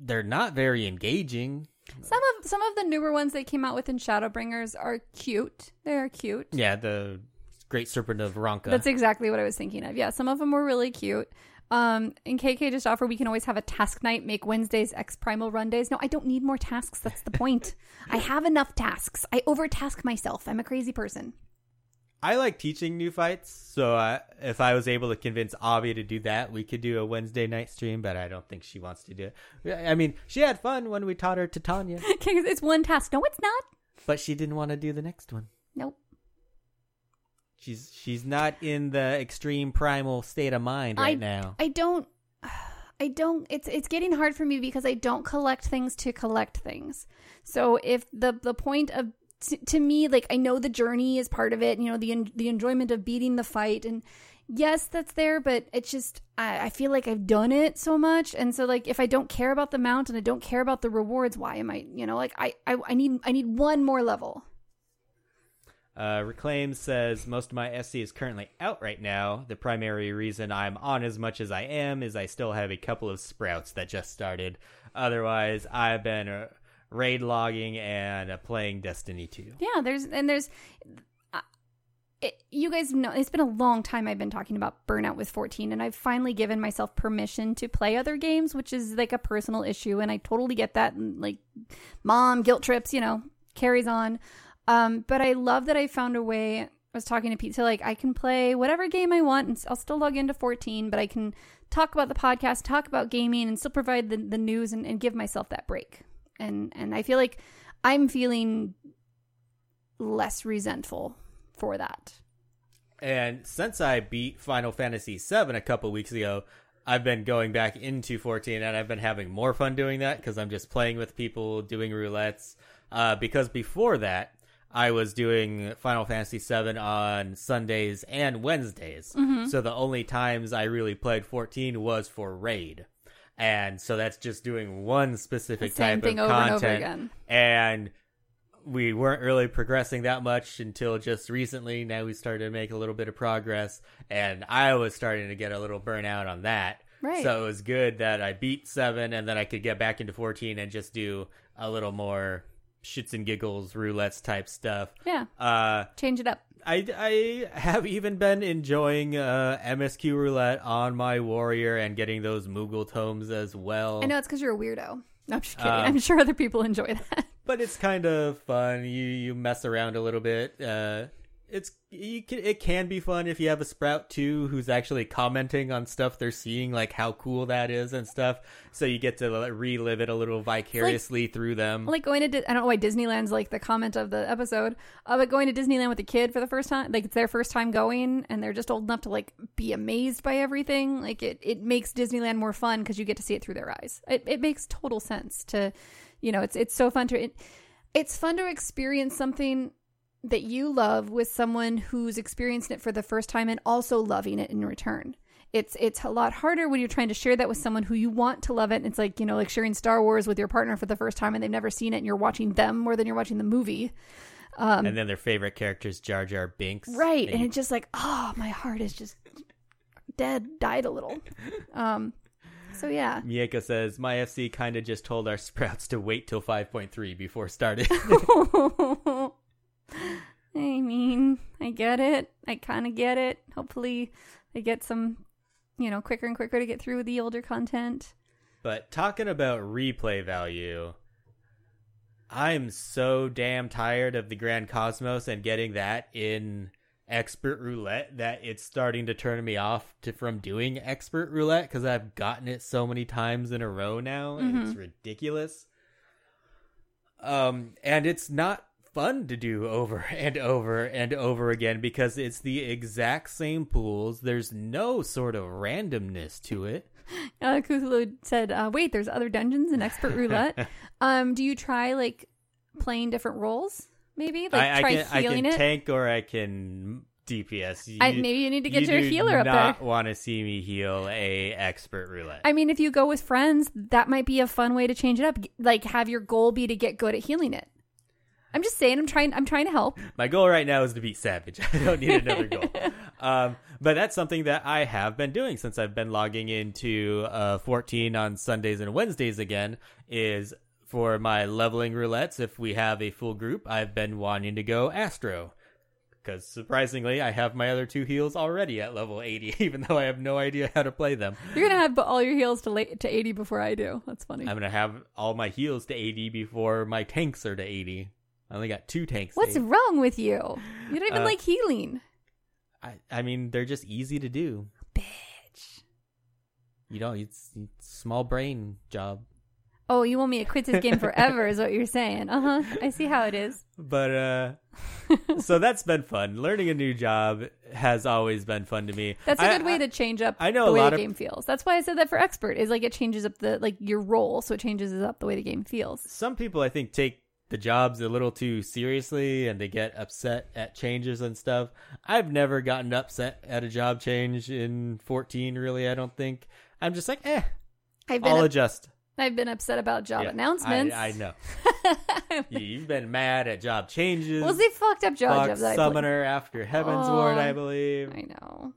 they're not very engaging. Some of some of the newer ones they came out with in Shadowbringers are cute. They are cute. Yeah, the Great Serpent of Ronka. That's exactly what I was thinking of. Yeah, some of them were really cute. Um, and KK just offered we can always have a task night, make Wednesdays X Primal run days. No, I don't need more tasks. That's the point. I have enough tasks. I overtask myself. I'm a crazy person. I like teaching new fights, so uh, if I was able to convince Avi to do that, we could do a Wednesday night stream. But I don't think she wants to do it. I mean, she had fun when we taught her Titania, it's one task. No, it's not. but she didn't want to do the next one. She's she's not in the extreme primal state of mind right I, now. I don't. I don't. It's it's getting hard for me because I don't collect things to collect things. So if the the point of to, to me, like I know the journey is part of it. You know the the enjoyment of beating the fight, and yes, that's there. But it's just I, I feel like I've done it so much, and so like if I don't care about the mount and I don't care about the rewards, why am I? You know, like I I, I need I need one more level. Uh, Reclaim says most of my SC is currently out right now. The primary reason I'm on as much as I am is I still have a couple of sprouts that just started. Otherwise, I've been uh, raid logging and uh, playing Destiny 2. Yeah, there's and there's. uh, It, you guys know it's been a long time I've been talking about burnout with 14 and I've finally given myself permission to play other games which is like a personal issue and I totally get that and like mom guilt trips you know carries on um but I love that I found a way I was talking to Pete so like I can play whatever game I want and I'll still log into 14 but I can talk about the podcast talk about gaming and still provide the, the news and, and give myself that break and and I feel like I'm feeling less resentful for that. And since I beat Final Fantasy VII a couple weeks ago, I've been going back into 14 and I've been having more fun doing that because I'm just playing with people, doing roulettes. Uh, because before that, I was doing Final Fantasy VII on Sundays and Wednesdays. Mm-hmm. So the only times I really played 14 was for raid. And so that's just doing one specific type thing of over and content. over again. And we weren't really progressing that much until just recently. Now we started to make a little bit of progress, and I was starting to get a little burnout on that. Right. So it was good that I beat seven, and then I could get back into fourteen and just do a little more shits and giggles, roulettes type stuff. Yeah, Uh, change it up. I, I have even been enjoying uh, MSQ roulette on my warrior and getting those Moogle tomes as well. I know it's because you're a weirdo. No, I'm just kidding. Um, I'm sure other people enjoy that. but it's kind of fun. You you mess around a little bit. Uh, it's you can it can be fun if you have a sprout too who's actually commenting on stuff they're seeing, like how cool that is and stuff. So you get to relive it a little vicariously through them. like going to Di- I don't know why Disneyland's like the comment of the episode, uh, but going to Disneyland with a kid for the first time, like it's their first time going, and they're just old enough to like be amazed by everything. Like it, it makes Disneyland more fun because you get to see it through their eyes. It, it makes total sense to, you know, it's it's so fun to it, it's fun to experience something that you love with someone who's experienced it for the first time and also loving it in return. It's it's a lot harder when you're trying to share that with someone who you want to love it. And it's like, you know, like sharing Star Wars with your partner for the first time and they've never seen it and you're watching them more than you're watching the movie. and then their favorite characters, Jar Jar Binks. Right. And And it's just like, oh, my heart is just dead, died a little. Um so yeah. Mieka says, My FC kind of just told our sprouts to wait till 5.3 before starting. I mean, I get it. I kind of get it. Hopefully, I get some, you know, quicker and quicker to get through the older content. But talking about replay value, I'm so damn tired of the Grand Cosmos and getting that in expert roulette that it's starting to turn me off to from doing expert roulette because I've gotten it so many times in a row now and it's ridiculous. Um, and it's not fun to do over and over and over again because it's the exact same pools. There's no sort of randomness to it. Uh, Cthulhu said, uh, "Wait, there's other dungeons and expert roulette. um, do you try like playing different roles? Maybe like I, I try can I healing can it. tank or I can DPS. You, I- maybe you need to get you your healer up not there. Want to see me heal a expert roulette? I mean, if you go with friends, that might be a fun way to change it up. Like, have your goal be to get good at healing it. I'm just saying. I'm trying. I'm trying to help. My goal right now is to beat Savage. I don't need another goal. um, but that's something that I have been doing since I've been logging into uh, 14 on Sundays and Wednesdays again. Is for my leveling roulettes. If we have a full group, I've been wanting to go Astro. Because surprisingly, I have my other two heals already at level 80, even though I have no idea how to play them. You're gonna have all your heals to late, to 80 before I do. That's funny. I'm gonna have all my heals to 80 before my tanks are to 80. I only got two tanks. What's 80. wrong with you? You don't even Uh, like healing. I, I mean, they're just easy to do. Bitch. You know, it's, it's small brain job. Oh, you want me to quit this game forever? is what you're saying? Uh huh. I see how it is. But uh so that's been fun. Learning a new job has always been fun to me. That's a good way I- to change up I know the a way lot the of- game feels. That's why I said that for expert is like it changes up the like your role, so it changes up the way the game feels. Some people I think take the jobs a little too seriously and they get upset at changes and stuff. I've never gotten upset at a job change in 14 really, I don't think. I'm just like, "Eh, I've been I'll up- adjust." I've been upset about job Yeah, announcements. I, I know. You- You've been mad at job changes. Well, they fucked up job Fuck jobs. that I. Summoner after Heavensward, Oh. I believe. I know.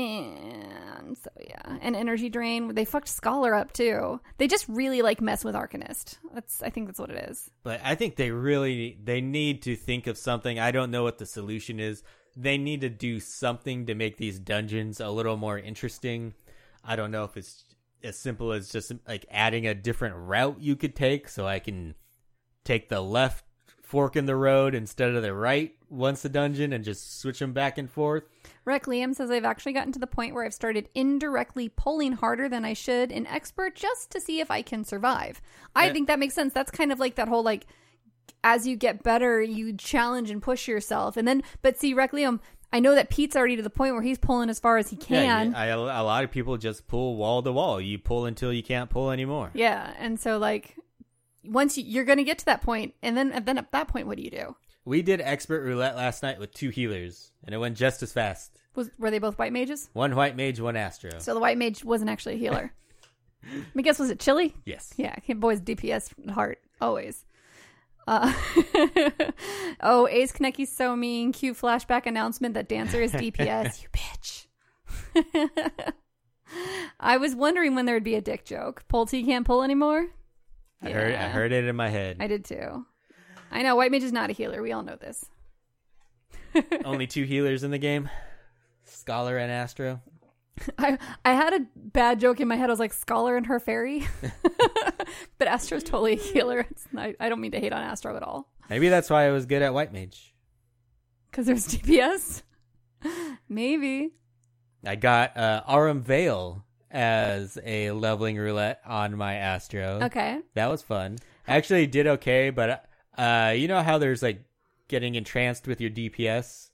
And so yeah, and energy drain. They fucked Scholar up too. They just really like mess with Arcanist. That's I think that's what it is. But I think they really they need to think of something. I don't know what the solution is. They need to do something to make these dungeons a little more interesting. I don't know if it's as simple as just like adding a different route you could take so I can take the left fork in the road instead of the right once a dungeon and just switch them back and forth. Rec Liam says I've actually gotten to the point where I've started indirectly pulling harder than I should in expert just to see if I can survive. I Yeah. think that makes sense. That's kind of like that whole like as you get better, you challenge and push yourself. And then but see Rec Liam, I know that Pete's already to the point where he's pulling as far as he can. Yeah, I, a lot of people just pull wall to wall. You pull until you can't pull anymore. Yeah, and so like once you, you're going to get to that point, and then and then at that point, what do you do? We did expert roulette last night with two healers, and it went just as fast. Was were they both white mages? One white mage, one astro. So the white mage wasn't actually a healer. I guess was it Chili? yes. Yeah, boys DPS heart always. Uh, oh, Ace Kanecki's so mean. Cute flashback announcement that Dancer is DPS. you bitch. I was wondering when there would be a dick joke. Pulte can't pull anymore. I heard I heard it in my head. I did too. I know White Mage is not a healer. We all know this. Only two healers in the game. Scholar and Astro. I I had a bad joke in my head. I was like Scholar and her fairy, but Astro's totally a healer. It's not, I don't mean to hate on Astro at all Maybe that's why I was good at white mage. because there's DPS. Maybe. I got uh, Aurum Vale as a leveling roulette on my Astro. Okay. That was fun. I actually did okay, but uh, you know how there's like getting entranced with your DPS.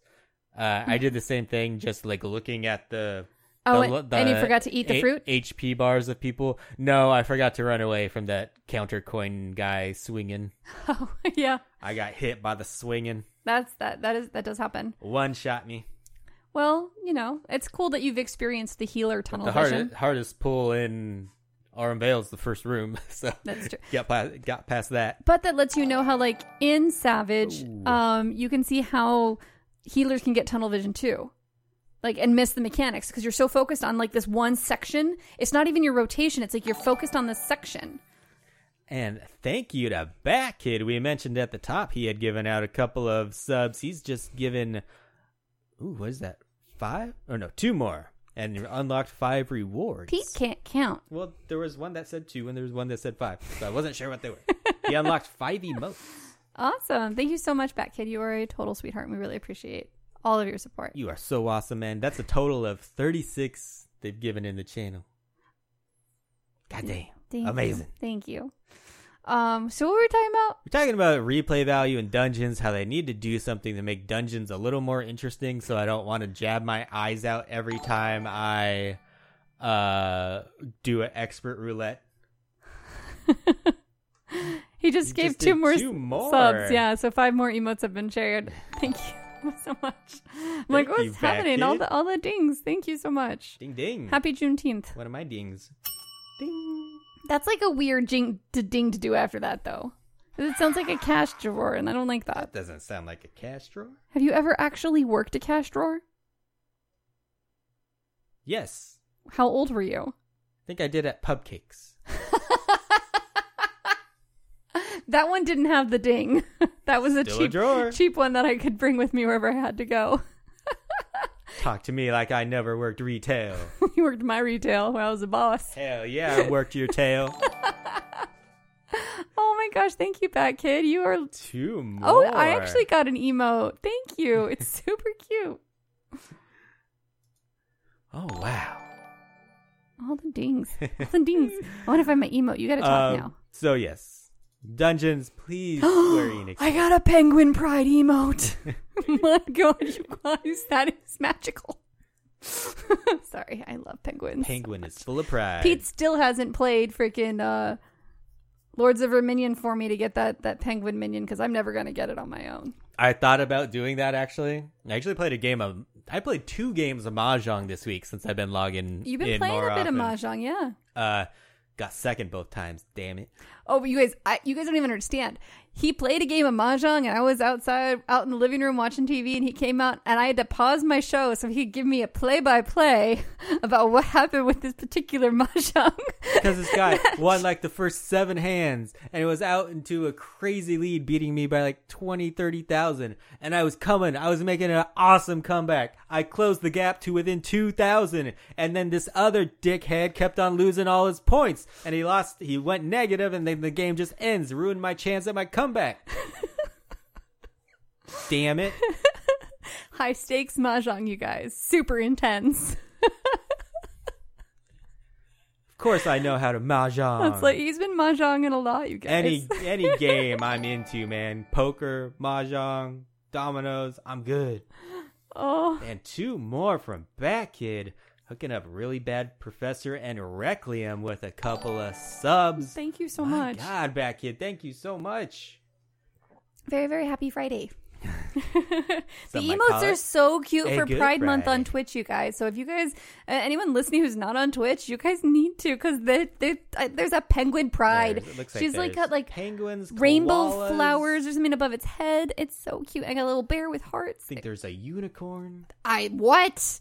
Uh, I did the same thing, just like looking at the. Oh, the- and, and you forgot to eat the A- fruit. HP bars of people. No, I forgot to run away from that counter coin guy swinging. Oh, yeah. I got hit by the swinging. That's that. That is that does happen. One shot me. Well, you know, it's cool that you've experienced the healer tunnel The vision. hardest, hardest pull in Aurum is the first room, so That's true. got past, got past that. But that lets you know how, like in Savage, Ooh. um, you can see how healers can get tunnel vision too, like and miss the mechanics because you're so focused on like this one section. It's not even your rotation; it's like you're focused on this section. And thank you to Bat Kid. We mentioned at the top he had given out a couple of subs. He's just given, ooh, what is that? Five or no, two more, and you unlocked five rewards. Pete can't count. Well, there was one that said two, and there was one that said five, so I wasn't sure what they were. he unlocked five emotes. Awesome! Thank you so much, Batkid. You are a total sweetheart, and we really appreciate all of your support. You are so awesome, man. That's a total of thirty-six they've given in the channel. God damn. Thank Amazing. You. Thank you. Um, so what were we talking about? We're talking about replay value in dungeons, how they need to do something to make dungeons a little more interesting so I don't want to jab my eyes out every time I uh do an expert roulette. He just You gave just two more, two more. subs. Yeah, so five more emotes have been shared. Thank you so much. I'm like, Thank you, what's happening? All the all the dings. Thank you so much. Ding ding. Happy Juneteenth. One of my dings. Ding. That's like a weird jing to ding to do after that though. It sounds like a cash drawer, and I don't like that. That doesn't sound like a cash drawer. Have you ever actually worked a cash drawer? Yes. How old were you? I think I did at Pubcakes. That one didn't have the ding. that was a Still a cheap drawer. cheap one that I could bring with me wherever I had to go. Talk to me like I never worked retail. you worked my retail when I was a boss. Hell yeah, I worked your tail. Oh my gosh, thank you, Bat Kid. You are Two more. Oh, I actually got an emote. Thank you. It's super cute. Oh wow. All the dings. All the dings. I want to find my emote. You got to talk Um, now. So yes, dungeons. Please, Square Enix. I got a penguin pride emote. my god, you guys, that is magical. Sorry, I love penguins. Penguin is full of pride. Pete still hasn't played freaking uh, Lords of Verminion for me to get that that penguin minion because I'm never gonna get it on my own. I thought about doing that actually. I actually played a game of. I played two games of mahjong this week since I've been logging. You've been in playing a bit often. of mahjong, yeah. Uh, got second both times. Damn it. Oh, but you guys, I, you guys don't even understand. He played a game of mahjong and I was outside out in the living room watching TV and he came out and I had to pause my show so he could give me a play by play about what happened with this particular mahjong. Because this guy won like the first seven hands and it was out into a crazy lead, beating me by like 20, 30,000. And I was coming. I was making an awesome comeback. I closed the gap to within 2,000. And then this other dickhead kept on losing all his points. And he lost, he went negative and then the game just ends, ruined my chance at my comeback. Damn it. High stakes mahjong, you guys. Super intense. Of course I know how to mahjong. It's like he's been mahjonging a lot, you guys. any any game I'm into, man. Poker, mahjong, dominoes, I'm good. oh, And two more from Bat Kid, hooking up really bad Professor and Requiem with a couple of subs. thank you so My much. God, back Kid, thank you so much. Very, very happy Friday. the Some emotes are so cute for good Pride Month on Twitch, you guys. So if you guys, uh, anyone listening who's not on Twitch, you guys need to because they, they, uh, there's a penguin pride. There's- looks She's like there's got like penguins, rainbow koalas. flowers or something above its head. It's so cute. I got a little bear with hearts. I think there's a unicorn. I what?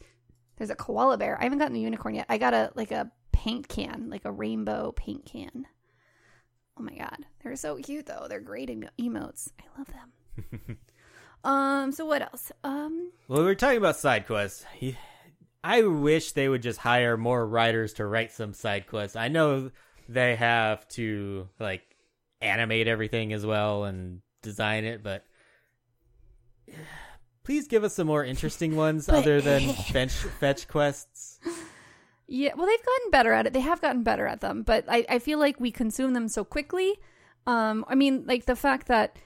There's a koala bear. I haven't gotten a unicorn yet. I got a like a paint can, like a rainbow paint can. Oh my god, they're so cute though. They're great emo- emotes. I love them. um. So what else? Um. Well, we were talking about side quests. I wish they would just hire more writers to write some side quests. I know they have to like animate everything as well and design it, but please give us some more interesting ones other than fetch fetch quests. Yeah. Well, they've gotten better at it. They have gotten better at them, but I I feel like we consume them so quickly. Um. I mean, like the fact that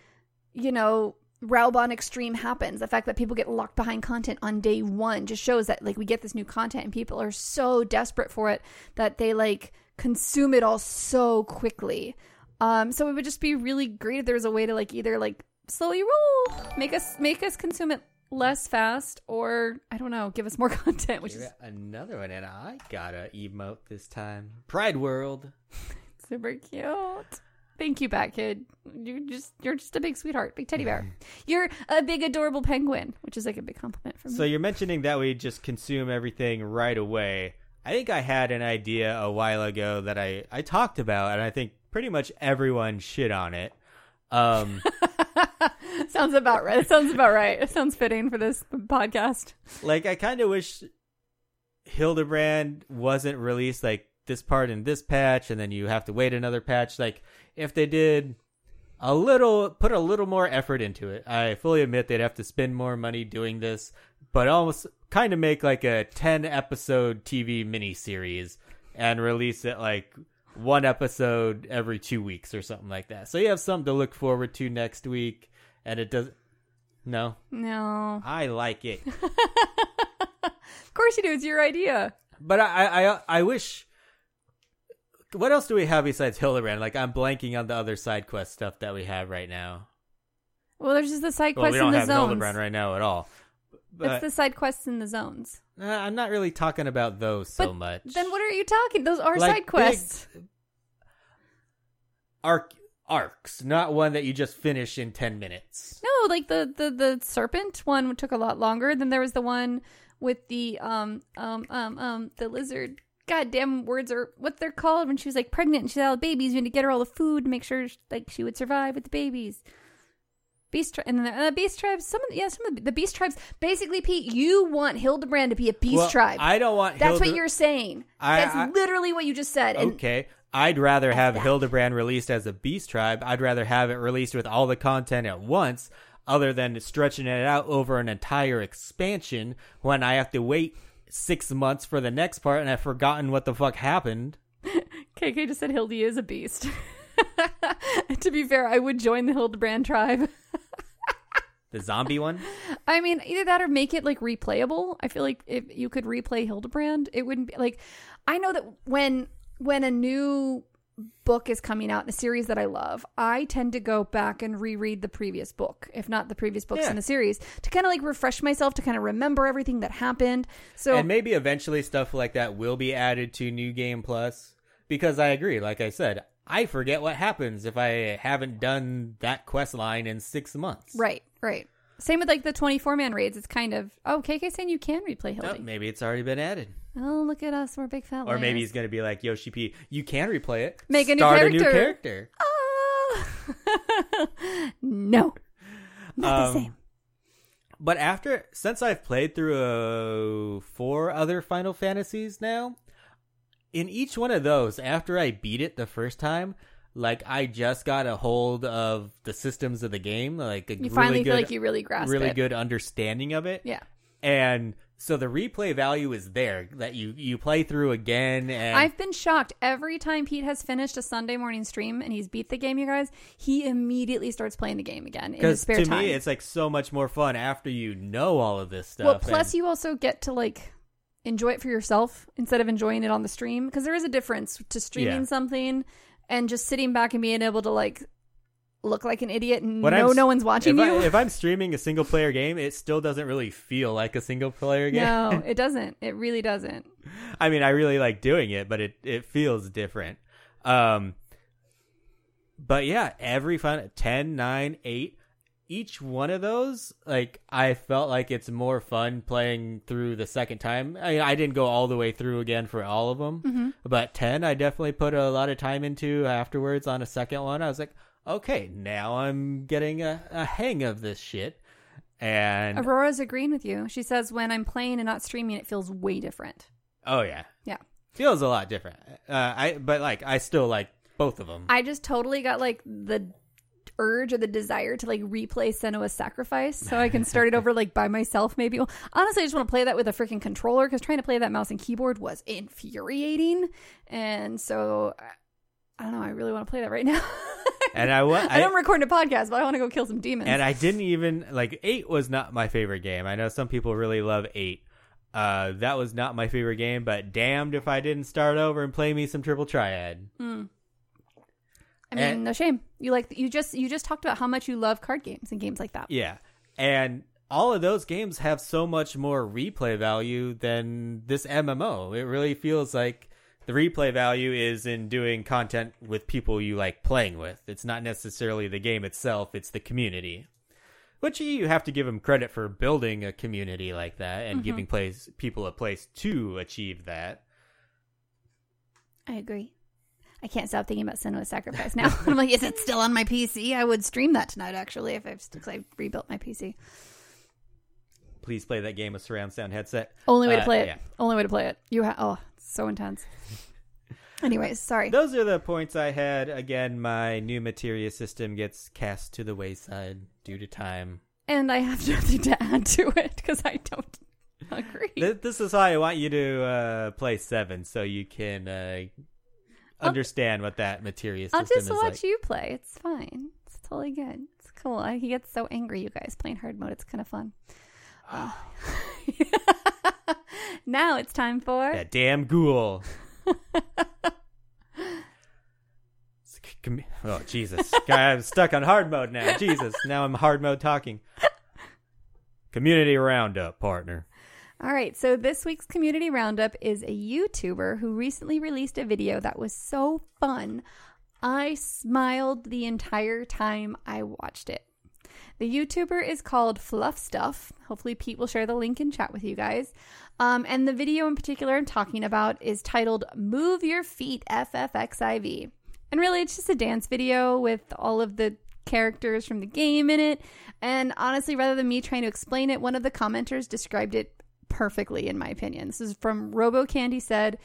you know. Railbon Extreme happens. The fact that people get locked behind content on day one just shows that like we get this new content and people are so desperate for it that they like consume it all so quickly. Um, so it would just be really great if there was a way to like either like slowly roll, make us make us consume it less fast, or I don't know, give us more content, which We is another one, and I got a emote this time. Pride World. super cute. Thank you, Bat Kid. You're just you're just a big sweetheart, big teddy bear. You're a big adorable penguin, which is like a big compliment for me. So you're mentioning that we just consume everything right away. I think I had an idea a while ago that I, I talked about, and I think pretty much everyone shit on it. Um, sounds about right. It sounds about right. It sounds fitting for this podcast. like I kind of wish Hildebrand wasn't released like this part in this patch, and then you have to wait another patch. Like if they did a little, put a little more effort into it. I fully admit they'd have to spend more money doing this, but almost kind of make like a ten episode TV miniseries and release it like one episode every two weeks or something like that. So you have something to look forward to next week, and it does. No, No, I like it. of course you do. It's your idea. But I, I, I wish. What else do we have besides Hildebrand? Like I'm blanking on the other side quest stuff that we have right now. Well, there's just the side Well, quests we don't in the have zones. Hildebrand right now at all. It's the side quests in the zones. uh, I'm not really talking about those so But much. Then what are you talking? Those are Like side quests. Arc arcs, not one that you just finish in ten minutes. No, like the, the the serpent one took a lot longer. Then there was the one with the um um um um the lizard. Goddamn words are what they're called when she was like pregnant and she had all the babies. You had to get her all the food to make sure like she would survive with the babies. Beast tri- and then the uh, beast tribes. Some of the, yeah, some of the, the beast tribes. Basically, Pete, you want Hildebrand to be a beast Well, tribe. I don't want. That's what you're saying. I- That's I- literally what you just said. And Okay. I'd rather have that. Hildebrand released as a beast tribe. I'd rather have it released with all the content at once, other than stretching it out over an entire expansion when I have to wait six months for the next part and I've forgotten what the fuck happened. KK just said Hildy is a beast. to be fair, I would join the Hildebrand tribe. The zombie one? I mean, either that or make it like replayable. I feel like if you could replay Hildebrand, it wouldn't be like. I know that when when a new book is coming out in a series that I love, I tend to go back and reread the previous book, if not the previous books Yeah. in the series, to kind of like refresh myself, to kind of remember everything that happened. So and maybe eventually stuff like that will be added to New Game Plus. Because I agree, like I said, I forget what happens if I haven't done that quest line in six months. Right, right. Same with like the 24 man raids. It's kind of, oh, KK saying you can replay Oh, Hildy. maybe it's already been added. Oh, look at us. We're big fat Or maybe he's going to be like Yoshi P. You can replay it. Make a new Start a new character." character. Ah. no. Not Um, the same. But after, since I've played through uh, four other Final Fantasies now, in each one of those, after I beat it the first time, like I just got a hold of the systems of the game, like a You really finally good, feel like you really grasp really it. good understanding of it. Yeah. and so the replay value is there that you you play through again and I've been shocked every time Pete has finished a Sunday morning stream and he's beat the game, you guys. He immediately starts playing the game again in his because spare to time. me it's like so much more fun after you know all of this stuff well, plus and- you also get to like enjoy it for yourself instead of enjoying it on the stream because there is a difference to streaming Yeah. something and just sitting back and being able to like look like an idiot and When know I'm- no one's watching if, you. I, if I'm streaming a single player game, it still doesn't really feel like a single player game. no, it doesn't. It really doesn't. I mean, I really like doing it, but it, it feels different. Um, but yeah, every fun 10, 9, 8, each one of those, like, I felt like it's more fun playing through the second time. I, I didn't go all the way through again for all of them, Mm-hmm. but 10, I definitely put a lot of time into afterwards on a second one. I was like, okay, now I'm getting a, a hang of this shit. And Aurora's agreeing with you. She says when I'm playing and not streaming, it feels way different. oh, yeah. Yeah. Feels a lot different. Uh, I but like I still like both of them. I just totally got like the urge or the desire to like replay Senua's Sacrifice so I can start it over like by myself maybe. Well, honestly, I just want to play that with a freaking controller because trying to play that mouse and keyboard was infuriating. And so I- I don't know. I really want to play that right now. and I wa- I, am recording a podcast, but I want to go kill some demons. and I didn't even like eight was not my favorite game. I know some people really love eight. Uh, that was not my favorite game, but damned if I didn't start over and play me some Triple Triad. I eh, mean, and- no shame. You like you just you just talked about how much you love card games and games like that. Yeah, and all of those games have so much more replay value than this MMO. It really feels like the replay value is in doing content with people you like playing with. It's not necessarily the game itself; it's the community. Which you have to give them credit for building a community like that and mm-hmm. giving place people a place to achieve that. I agree. I can't stop thinking about Senua's Sacrifice now. I'm like, is it still on my PC? I would stream that tonight, actually, if I've cause I rebuilt my PC. Please play that game with surround sound headset. Only way to Uh, play it. yeah. Only way to play it. You ha- oh, it's so intense. Anyways, sorry. Those are the points I had. Again, my new materia system gets cast to the wayside due to time. And I have nothing to add to it because I don't agree. This is why I want you to uh, play seven, so you can uh, understand what that materia system I'll just is watch like. you play. It's fine. It's totally good. It's cool. I, he gets so angry, you guys, playing hard mode. It's kind of fun. Uh, now it's time for. That damn ghoul. It's c- com- oh Jesus! Guy, I'm stuck on hard mode now. Jesus! Now I'm hard mode talking. Community roundup, partner. All right, so this week's community roundup is a YouTuber who recently released a video that was so fun. I smiled the entire time I watched it. The YouTuber is called Fluff Stuff. Hopefully, Pete will share the link in chat with you guys. Um, and the video in particular I'm talking about is titled Move Your Feet FFXIV. And really, it's just a dance video with all of the characters from the game in it. And honestly, rather than me trying to explain it, one of the commenters described it perfectly, in my opinion. This is from Robo Candy said,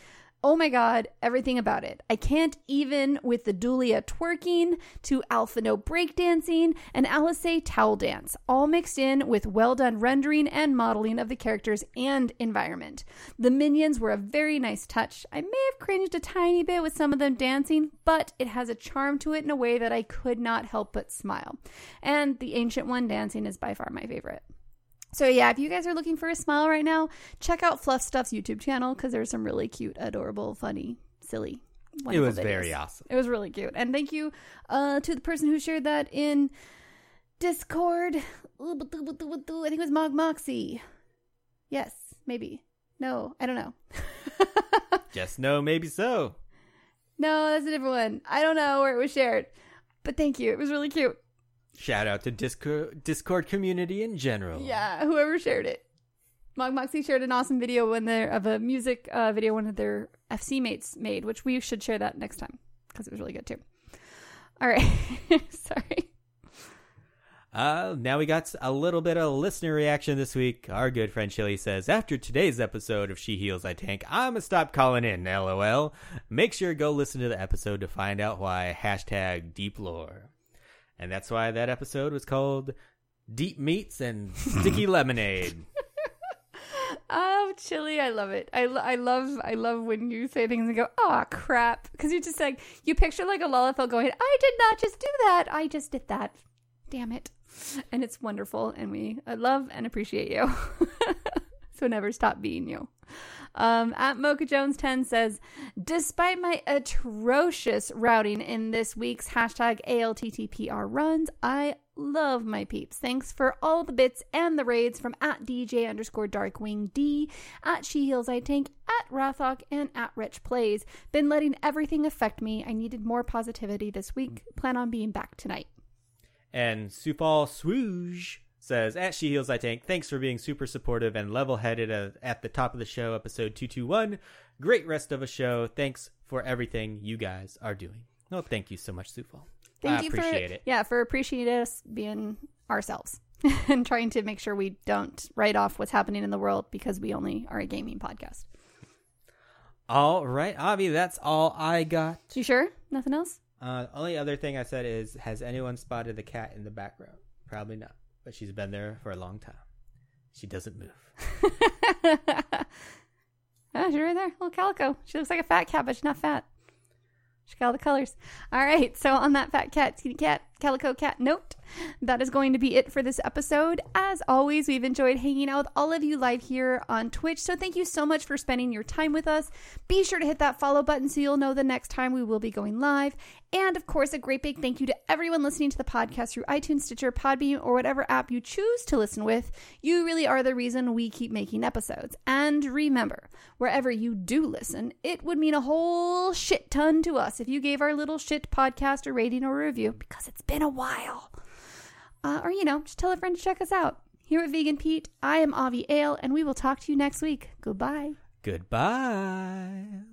Oh my god, everything about it. I can't even with the Dulia twerking to Alphinaud breakdancing and Alice towel dance, all mixed in with well done rendering and modeling of the characters and environment. The minions were a very nice touch. I may have cringed a tiny bit with some of them dancing, but it has a charm to it in a way that I could not help but smile. And the ancient one dancing is by far my favorite. So yeah, if you guys are looking for a smile right now, check out Fluff Stuff's YouTube channel because there's some really cute, adorable, funny, silly. It was videos. very awesome. It was really cute, and thank you uh, to the person who shared that in Discord. I think it was Mog Moxie. Yes, maybe. No, I don't know. Just no, maybe so. No, that's a different one. I don't know where it was shared. But thank you. It was really cute. Shout out to Discord, Discord community in general. Yeah, whoever shared it. Mog Moxie shared an awesome video when they of a music uh, video one of their FC mates made, which we should share that next time because it was really good too. All right, sorry. Uh, now we got a little bit of listener reaction this week. Our good friend Chili says, after today's episode of She Heals I Tank, I'ma stop calling in, lol. Make sure to go listen to the episode to find out why. Hashtag deep lore. And that's why that episode was called Deep Meats and Sticky Lemonade. Oh, chili! I love it. I, lo- I love I love when you say things and go, "Oh crap," because you just like you picture like a Lalafell going, "I did not just do that. I just did that. Damn it!" And it's wonderful, and we I love and appreciate you. so never stop being you. Um, at Mocha Jones 10 says, despite my atrocious routing in this week's hashtag ALTTPR runs, I love my peeps. Thanks for all the bits and the raids from at DJ underscore Darkwing D, at She Heals I Tank, at Rathok, and at Rich Plays. Been letting everything affect me. I needed more positivity this week. Plan on being back tonight. And Sufal Swoosh says, At She Heals I Tank, thanks for being super supportive and level headed at the top of the show, episode 221. Great rest of a show. Thanks for everything you guys are doing. Well, thank you so much, Sufal. Thank I you appreciate for it. yeah for appreciating us being ourselves and trying to make sure we don't write off what's happening in the world because we only are a gaming podcast. All right, Avi, that's all I got. You sure? Nothing else? Uh, only other thing I said is, has anyone spotted the cat in the background? Probably not, but she's been there for a long time. She doesn't move. Ah, she's right there. Little calico. She looks like a fat cat, but she's not fat. She got all the colors. All right. So on that fat cat, skinny cat, calico cat note, that is going to be it for this episode. As always, we've enjoyed hanging out with all of you live here on Twitch. So thank you so much for spending your time with us. Be sure to hit that follow button so you'll know the next time we will be going live. And of course, a great big thank you to everyone listening to the podcast through iTunes, Stitcher, Podbean, or whatever app you choose to listen with. You really are the reason we keep making episodes. And remember, wherever you do listen, it would mean a whole shit ton to us if you gave our little shit podcast a rating or a review because it's been a while. Uh, or, you know, just tell a friend to check us out. Here at Vegan Pete, I am Avi Ale, and we will talk to you next week. Goodbye. Goodbye.